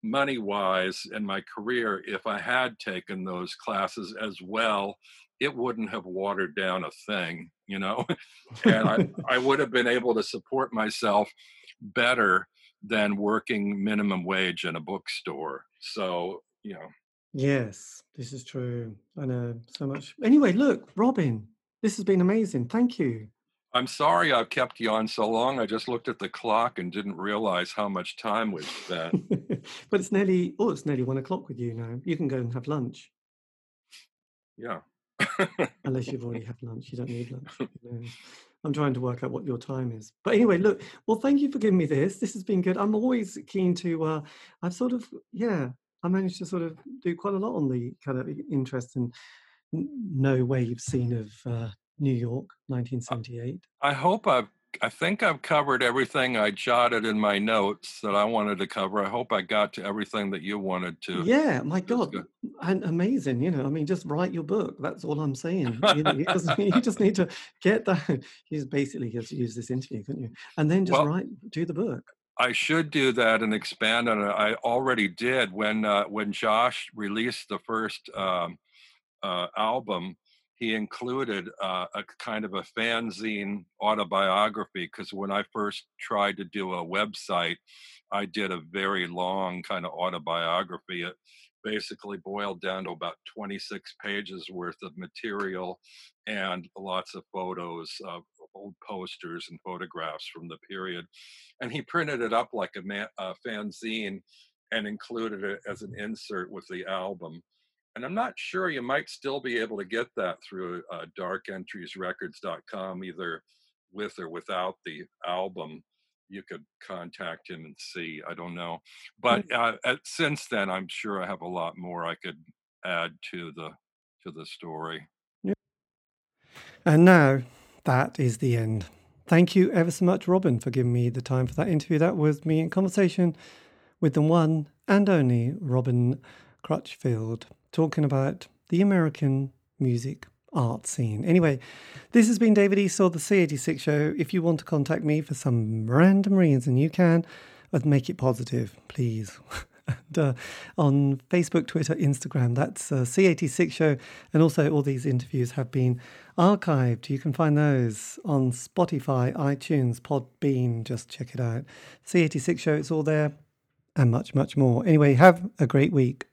money wise in my career if I had taken those classes as well it wouldn't have watered down a thing, you know, and I, I would have been able to support myself better than working minimum wage in a bookstore. So, you know. Yes, this is true. I know so much. Anyway, look, Robin, this has been amazing. Thank you. I'm sorry I've kept you on so long. I just looked at the clock and didn't realize how much time we've spent. but it's nearly oh, it's nearly one o'clock with you now. You can go and have lunch. Yeah. Unless you've already had lunch, you don't need lunch. I'm trying to work out what your time is. But anyway, look, well, thank you for giving me this. This has been good. I'm always keen to, uh, I've sort of, yeah, I managed to sort of do quite a lot on the kind of interest and no wave scene of uh, New York, 1978. I hope I've I think I've covered everything I jotted in my notes that I wanted to cover. I hope I got to everything that you wanted to. Yeah, my God, and amazing. You know, I mean, just write your book. That's all I'm saying. you, know, you, just, you, just, need to get that. You just basically just use this interview, couldn't you? And then just well, write, do the book. I should do that and expand on it. I already did when uh, when Josh released the first um, uh, album he included uh, a kind of a fanzine autobiography because when I first tried to do a website, I did a very long kind of autobiography. It basically boiled down to about 26 pages worth of material and lots of photos of old posters and photographs from the period. And he printed it up like a, man, a fanzine and included it as an insert with the album and I'm not sure you might still be able to get that through uh, darkentriesrecords.com, either with or without the album. You could contact him and see. I don't know, but uh, at, since then, I'm sure I have a lot more I could add to the to the story. And now that is the end. Thank you ever so much, Robin, for giving me the time for that interview. That was me in conversation with the one and only Robin Crutchfield talking about the American music art scene. Anyway, this has been David Eastaugh, the C86 show. If you want to contact me for some random reason, you can, but make it positive, please. and, uh, on Facebook, Twitter, Instagram, that's uh, C86 show. And also, all these interviews have been archived. You can find those on Spotify, iTunes, Podbean. Just check it out. C86 show, it's all there, and much, much more. Anyway, have a great week.